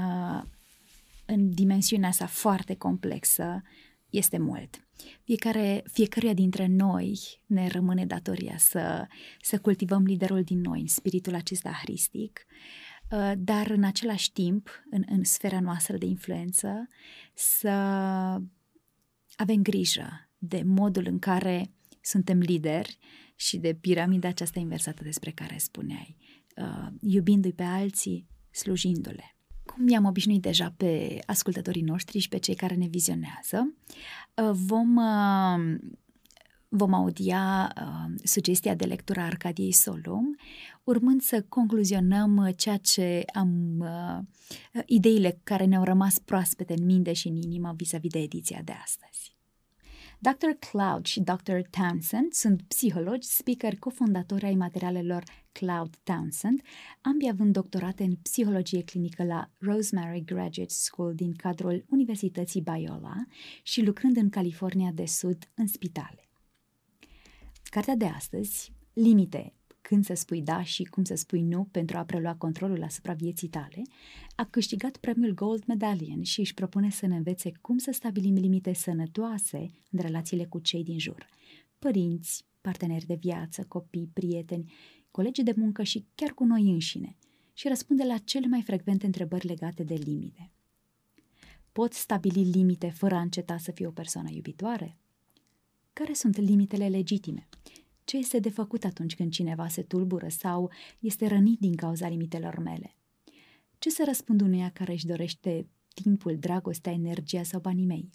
în dimensiunea sa foarte complexă, este mult. Fiecare, fiecare dintre noi ne rămâne datoria să, să cultivăm liderul din noi, în spiritul acesta hristic, uh, dar în același timp, în, în sfera noastră de influență, să avem grijă de modul în care suntem lideri și de piramida aceasta inversată despre care spuneai, uh, iubindu-i pe alții, slujindu-le. Cum i-am obișnuit deja pe ascultătorii noștri și pe cei care ne vizionează, uh, vom, uh, vom audia uh, sugestia de lectură a Arcadiei Solum, urmând să concluzionăm ceea ce am, ideile care ne-au rămas proaspete în minte și în inimă vis-a-vis de ediția de astăzi. Dr. Cloud și Dr. Townsend sunt psihologi, speaker, cofondatori ai materialelor Cloud Townsend, ambii având doctorate în psihologie clinică la Rosemary Graduate School din cadrul Universității Biola și lucrând în California de Sud în spitale. Cartea de astăzi, Limite, când să spui da și cum să spui nu pentru a prelua controlul asupra vieții tale, a câștigat premiul Gold Medallion și își propune să ne învețe cum să stabilim limite sănătoase în relațiile cu cei din jur. Părinți, parteneri de viață, copii, prieteni, colegi de muncă și chiar cu noi înșine și răspunde la cele mai frecvente întrebări legate de limite. Pot stabili limite fără a înceta să fii o persoană iubitoare? Care sunt limitele legitime? Ce este de făcut atunci când cineva se tulbură sau este rănit din cauza limitelor mele? Ce să răspund unuia care își dorește timpul, dragostea, energia sau banii mei?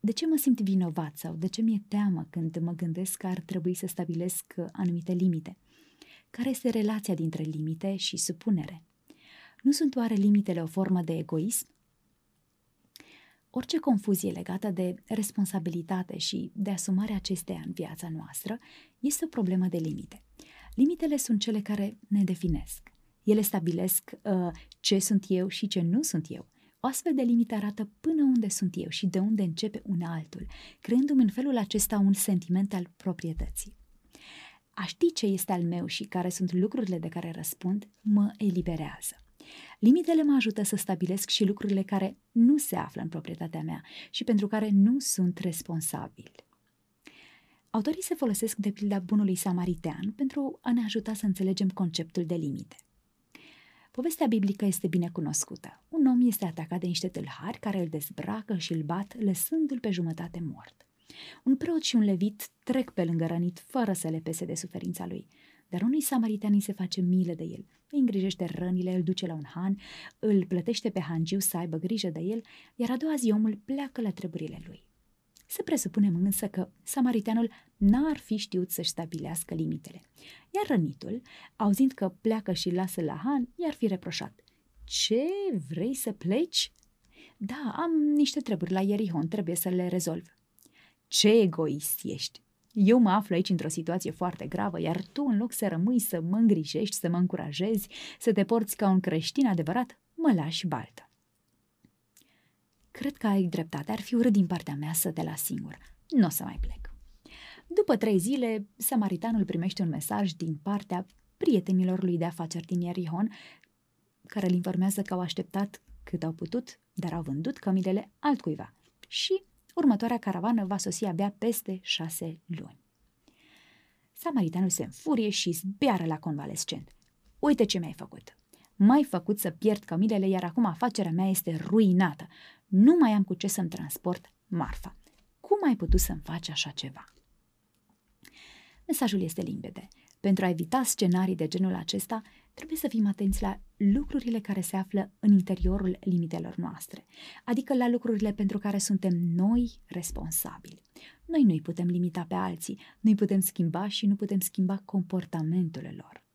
De ce mă simt vinovat sau de ce mi-e teamă când mă gândesc că ar trebui să stabilesc anumite limite? Care este relația dintre limite și supunere? Nu sunt oare limitele o formă de egoism? Orice confuzie legată de responsabilitate și de asumarea acesteia în viața noastră este o problemă de limite. Limitele sunt cele care ne definesc. Ele stabilesc uh, ce sunt eu și ce nu sunt eu. O astfel de limită arată până unde sunt eu și de unde începe un altul, creându-mi în felul acesta un sentiment al proprietății. A ști ce este al meu și care sunt lucrurile de care răspund mă eliberează. Limitele mă ajută să stabilesc și lucrurile care nu se află în proprietatea mea și pentru care nu sunt responsabil. Autorii se folosesc de pilda bunului samaritean pentru a ne ajuta să înțelegem conceptul de limite. Povestea biblică este bine cunoscută. Un om este atacat de niște tâlhari care îl dezbracă și îl bat, lăsându-l pe jumătate mort. Un preot și un levit trec pe lângă rănit fără să le pese de suferința lui, dar unui samaritan îi se face milă de el. Îi îngrijește rănile, îl duce la un han, îl plătește pe hangiu să aibă grijă de el, iar a doua zi omul pleacă la treburile lui. Să presupunem însă că samariteanul n-ar fi știut să-și stabilească limitele. Iar rănitul, auzind că pleacă și lasă la han, i-ar fi reproșat. Ce, vrei să pleci? Da, am niște treburi la Ierihon, trebuie să le rezolv. Ce egoist ești! Eu mă aflu aici într-o situație foarte gravă, iar tu, în loc să rămâi să mă îngrijești, să mă încurajezi, să te porți ca un creștin adevărat, mă lași baltă. Cred că ai dreptate, ar fi urât din partea mea să te las singur. Nu o să mai plec. După trei zile, samaritanul primește un mesaj din partea prietenilor lui de afaceri din Ierihon, care îl informează că au așteptat cât au putut, dar au vândut cămilele altcuiva și următoarea caravană va sosi abia peste șase luni. Samaritanul se înfurie și zbeară la convalescent. Uite ce mi-ai făcut! M-ai făcut să pierd cămilele, iar acum afacerea mea este ruinată. Nu mai am cu ce să-mi transport marfa. Cum ai putut să-mi faci așa ceva? Mesajul este limpede. Pentru a evita scenarii de genul acesta, trebuie să fim atenți la lucrurile care se află în interiorul limitelor noastre, adică la lucrurile pentru care suntem noi responsabili. Noi nu-i putem limita pe alții, nu-i putem schimba și nu putem schimba comportamentul lor.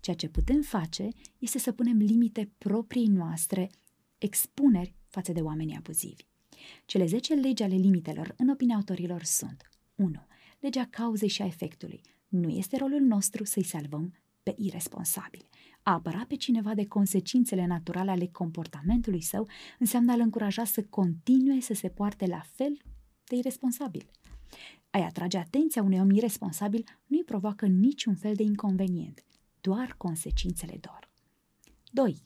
Ceea ce putem face este să punem limite proprii noastre expuneri față de oamenii abuzivi. Cele 10 legi ale limitelor, în opinia autorilor, sunt 1. Legea cauzei și a efectului. Nu este rolul nostru să-i salvăm pe irresponsabili. A apăra pe cineva de consecințele naturale ale comportamentului său înseamnă a-l încuraja să continue să se poarte la fel de irresponsabil. Ai atrage atenția unui om irresponsabil nu îi provoacă niciun fel de inconvenient, doar consecințele dor. 2.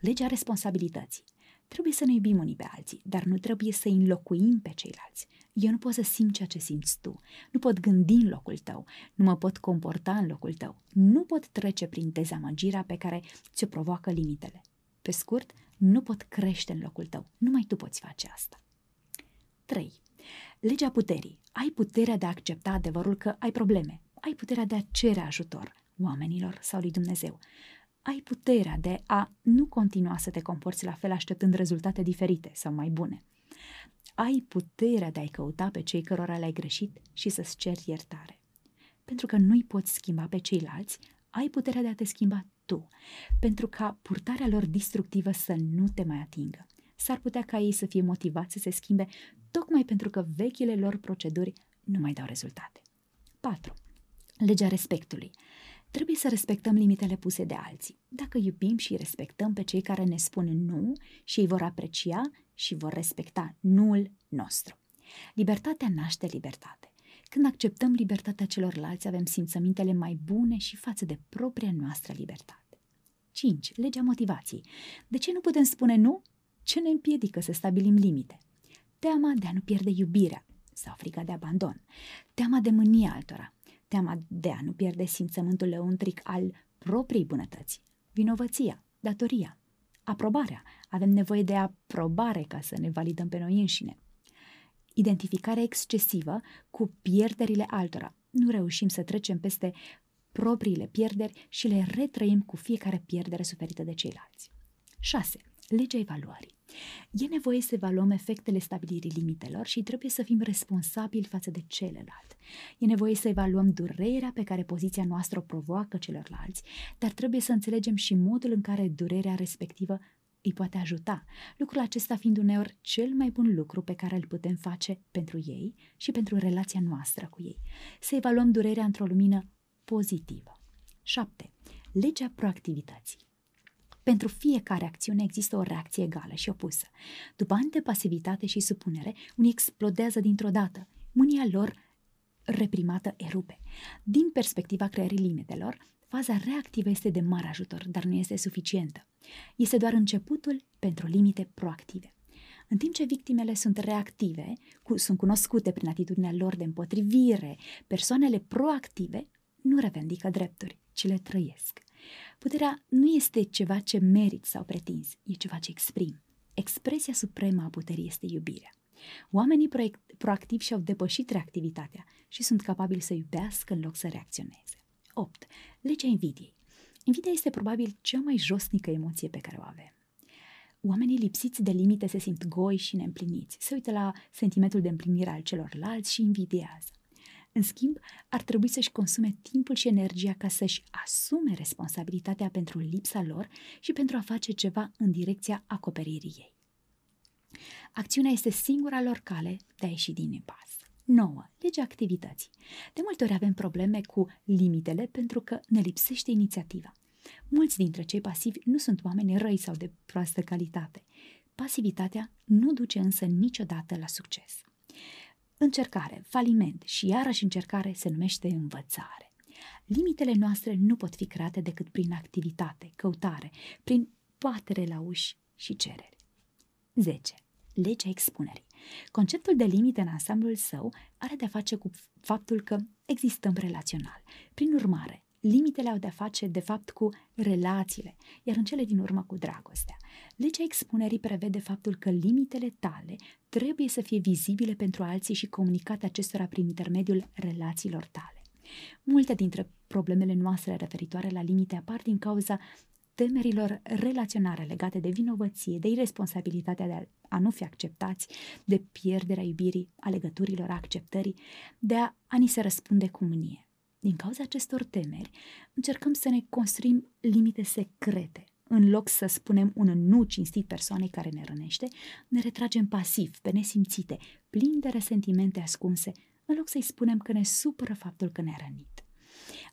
Legea responsabilității. Trebuie să ne iubim unii pe alții, dar nu trebuie să îi înlocuim pe ceilalți. Eu nu pot să simt ceea ce simți tu, nu pot gândi în locul tău, nu mă pot comporta în locul tău, nu pot trece prin dezamăgirea pe care ți-o provoacă limitele. Pe scurt, nu pot crește în locul tău, numai tu poți face asta. 3. Legea puterii. Ai puterea de a accepta adevărul că ai probleme, ai puterea de a cere ajutor oamenilor sau lui Dumnezeu ai puterea de a nu continua să te comporți la fel așteptând rezultate diferite sau mai bune. Ai puterea de a-i căuta pe cei cărora le-ai greșit și să-ți ceri iertare. Pentru că nu-i poți schimba pe ceilalți, ai puterea de a te schimba tu, pentru ca purtarea lor destructivă să nu te mai atingă. S-ar putea ca ei să fie motivați să se schimbe tocmai pentru că vechile lor proceduri nu mai dau rezultate. 4. Legea respectului. Trebuie să respectăm limitele puse de alții. Dacă iubim și respectăm pe cei care ne spun nu și ei vor aprecia și vor respecta nuul nostru. Libertatea naște libertate. Când acceptăm libertatea celorlalți, avem simțămintele mai bune și față de propria noastră libertate. 5. Legea motivației. De ce nu putem spune nu? Ce ne împiedică să stabilim limite? Teama de a nu pierde iubirea sau frica de abandon, teama de mânia altora, teama de a nu pierde simțământul lăuntric al propriei bunătăți, vinovăția, datoria, aprobarea. Avem nevoie de aprobare ca să ne validăm pe noi înșine. Identificarea excesivă cu pierderile altora. Nu reușim să trecem peste propriile pierderi și le retrăim cu fiecare pierdere suferită de ceilalți. 6. Legea evaluării. E nevoie să evaluăm efectele stabilirii limitelor și trebuie să fim responsabili față de celălalt. E nevoie să evaluăm durerea pe care poziția noastră o provoacă celorlalți, dar trebuie să înțelegem și modul în care durerea respectivă îi poate ajuta, lucrul acesta fiind uneori cel mai bun lucru pe care îl putem face pentru ei și pentru relația noastră cu ei. Să evaluăm durerea într-o lumină pozitivă. 7. Legea proactivității. Pentru fiecare acțiune există o reacție egală și opusă. După ani de pasivitate și supunere, unii explodează dintr-o dată. Mânia lor reprimată erupe. Din perspectiva creării limitelor, faza reactivă este de mare ajutor, dar nu este suficientă. Este doar începutul pentru limite proactive. În timp ce victimele sunt reactive, cu, sunt cunoscute prin atitudinea lor de împotrivire, persoanele proactive nu revendică drepturi, ci le trăiesc. Puterea nu este ceva ce merit sau pretinzi, e ceva ce exprim. Expresia supremă a puterii este iubirea. Oamenii proactivi și-au depășit reactivitatea și sunt capabili să iubească în loc să reacționeze. 8. Legea invidiei. Invidia este probabil cea mai josnică emoție pe care o avem. Oamenii lipsiți de limite se simt goi și neîmpliniți, se uită la sentimentul de împlinire al celorlalți și invidiază. În schimb, ar trebui să-și consume timpul și energia ca să-și asume responsabilitatea pentru lipsa lor și pentru a face ceva în direcția acoperirii ei. Acțiunea este singura lor cale de a ieși din impas. 9. Legea activității. De multe ori avem probleme cu limitele pentru că ne lipsește inițiativa. Mulți dintre cei pasivi nu sunt oameni răi sau de proastă calitate. Pasivitatea nu duce însă niciodată la succes. Încercare, faliment și iarăși încercare se numește învățare. Limitele noastre nu pot fi create decât prin activitate, căutare, prin batere la uși și cereri. 10. Legea expunerii. Conceptul de limite în ansamblul său are de-a face cu faptul că existăm relațional. Prin urmare, limitele au de-a face, de fapt, cu relațiile, iar în cele din urmă cu dragostea. Legea expunerii prevede faptul că limitele tale trebuie să fie vizibile pentru alții și comunicate acestora prin intermediul relațiilor tale. Multe dintre problemele noastre referitoare la limite apar din cauza temerilor relaționare legate de vinovăție, de irresponsabilitatea de a nu fi acceptați, de pierderea iubirii, a legăturilor, a acceptării, de a, a ni se răspunde cu mânie. Din cauza acestor temeri, încercăm să ne construim limite secrete, în loc să spunem un nu cinstit persoanei care ne rănește, ne retragem pasiv, pe nesimțite, plini de resentimente ascunse, în loc să-i spunem că ne supără faptul că ne-a rănit.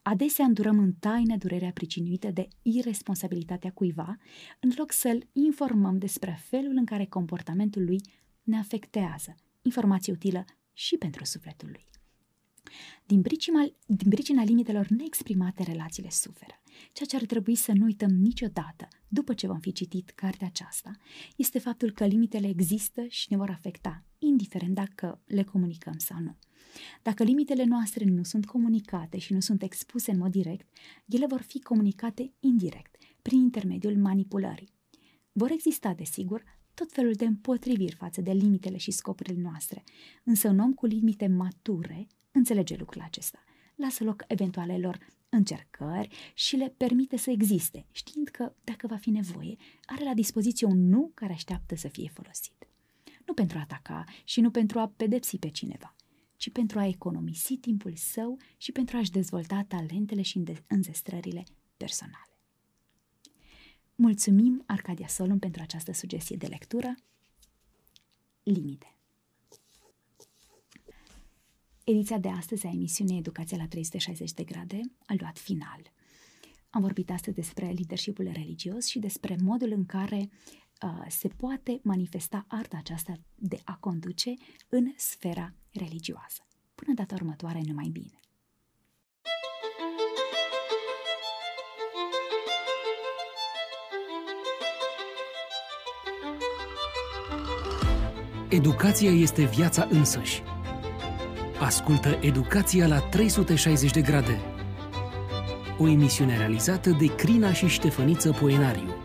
Adesea îndurăm în taină durerea pricinuită de irresponsabilitatea cuiva, în loc să-l informăm despre felul în care comportamentul lui ne afectează, informație utilă și pentru sufletul lui. Din pricina, din pricina limitelor neexprimate, relațiile suferă. Ceea ce ar trebui să nu uităm niciodată, după ce vom fi citit cartea aceasta, este faptul că limitele există și ne vor afecta, indiferent dacă le comunicăm sau nu. Dacă limitele noastre nu sunt comunicate și nu sunt expuse în mod direct, ele vor fi comunicate indirect, prin intermediul manipulării. Vor exista, desigur, tot felul de împotriviri față de limitele și scopurile noastre, însă un om cu limite mature înțelege lucrul acesta, lasă loc eventualelor încercări și le permite să existe, știind că, dacă va fi nevoie, are la dispoziție un nu care așteaptă să fie folosit. Nu pentru a ataca și nu pentru a pedepsi pe cineva, ci pentru a economisi timpul său și pentru a-și dezvolta talentele și înzestrările personale. Mulțumim Arcadia Solum pentru această sugestie de lectură. Limite. Ediția de astăzi a emisiunii Educația la 360 de grade a luat final. Am vorbit astăzi despre leadershipul religios și despre modul în care uh, se poate manifesta arta aceasta de a conduce în sfera religioasă. Până data următoare, numai bine! Educația este viața însăși. Ascultă Educația la 360 de grade. O emisiune realizată de Crina și Ștefăniță Poenariu.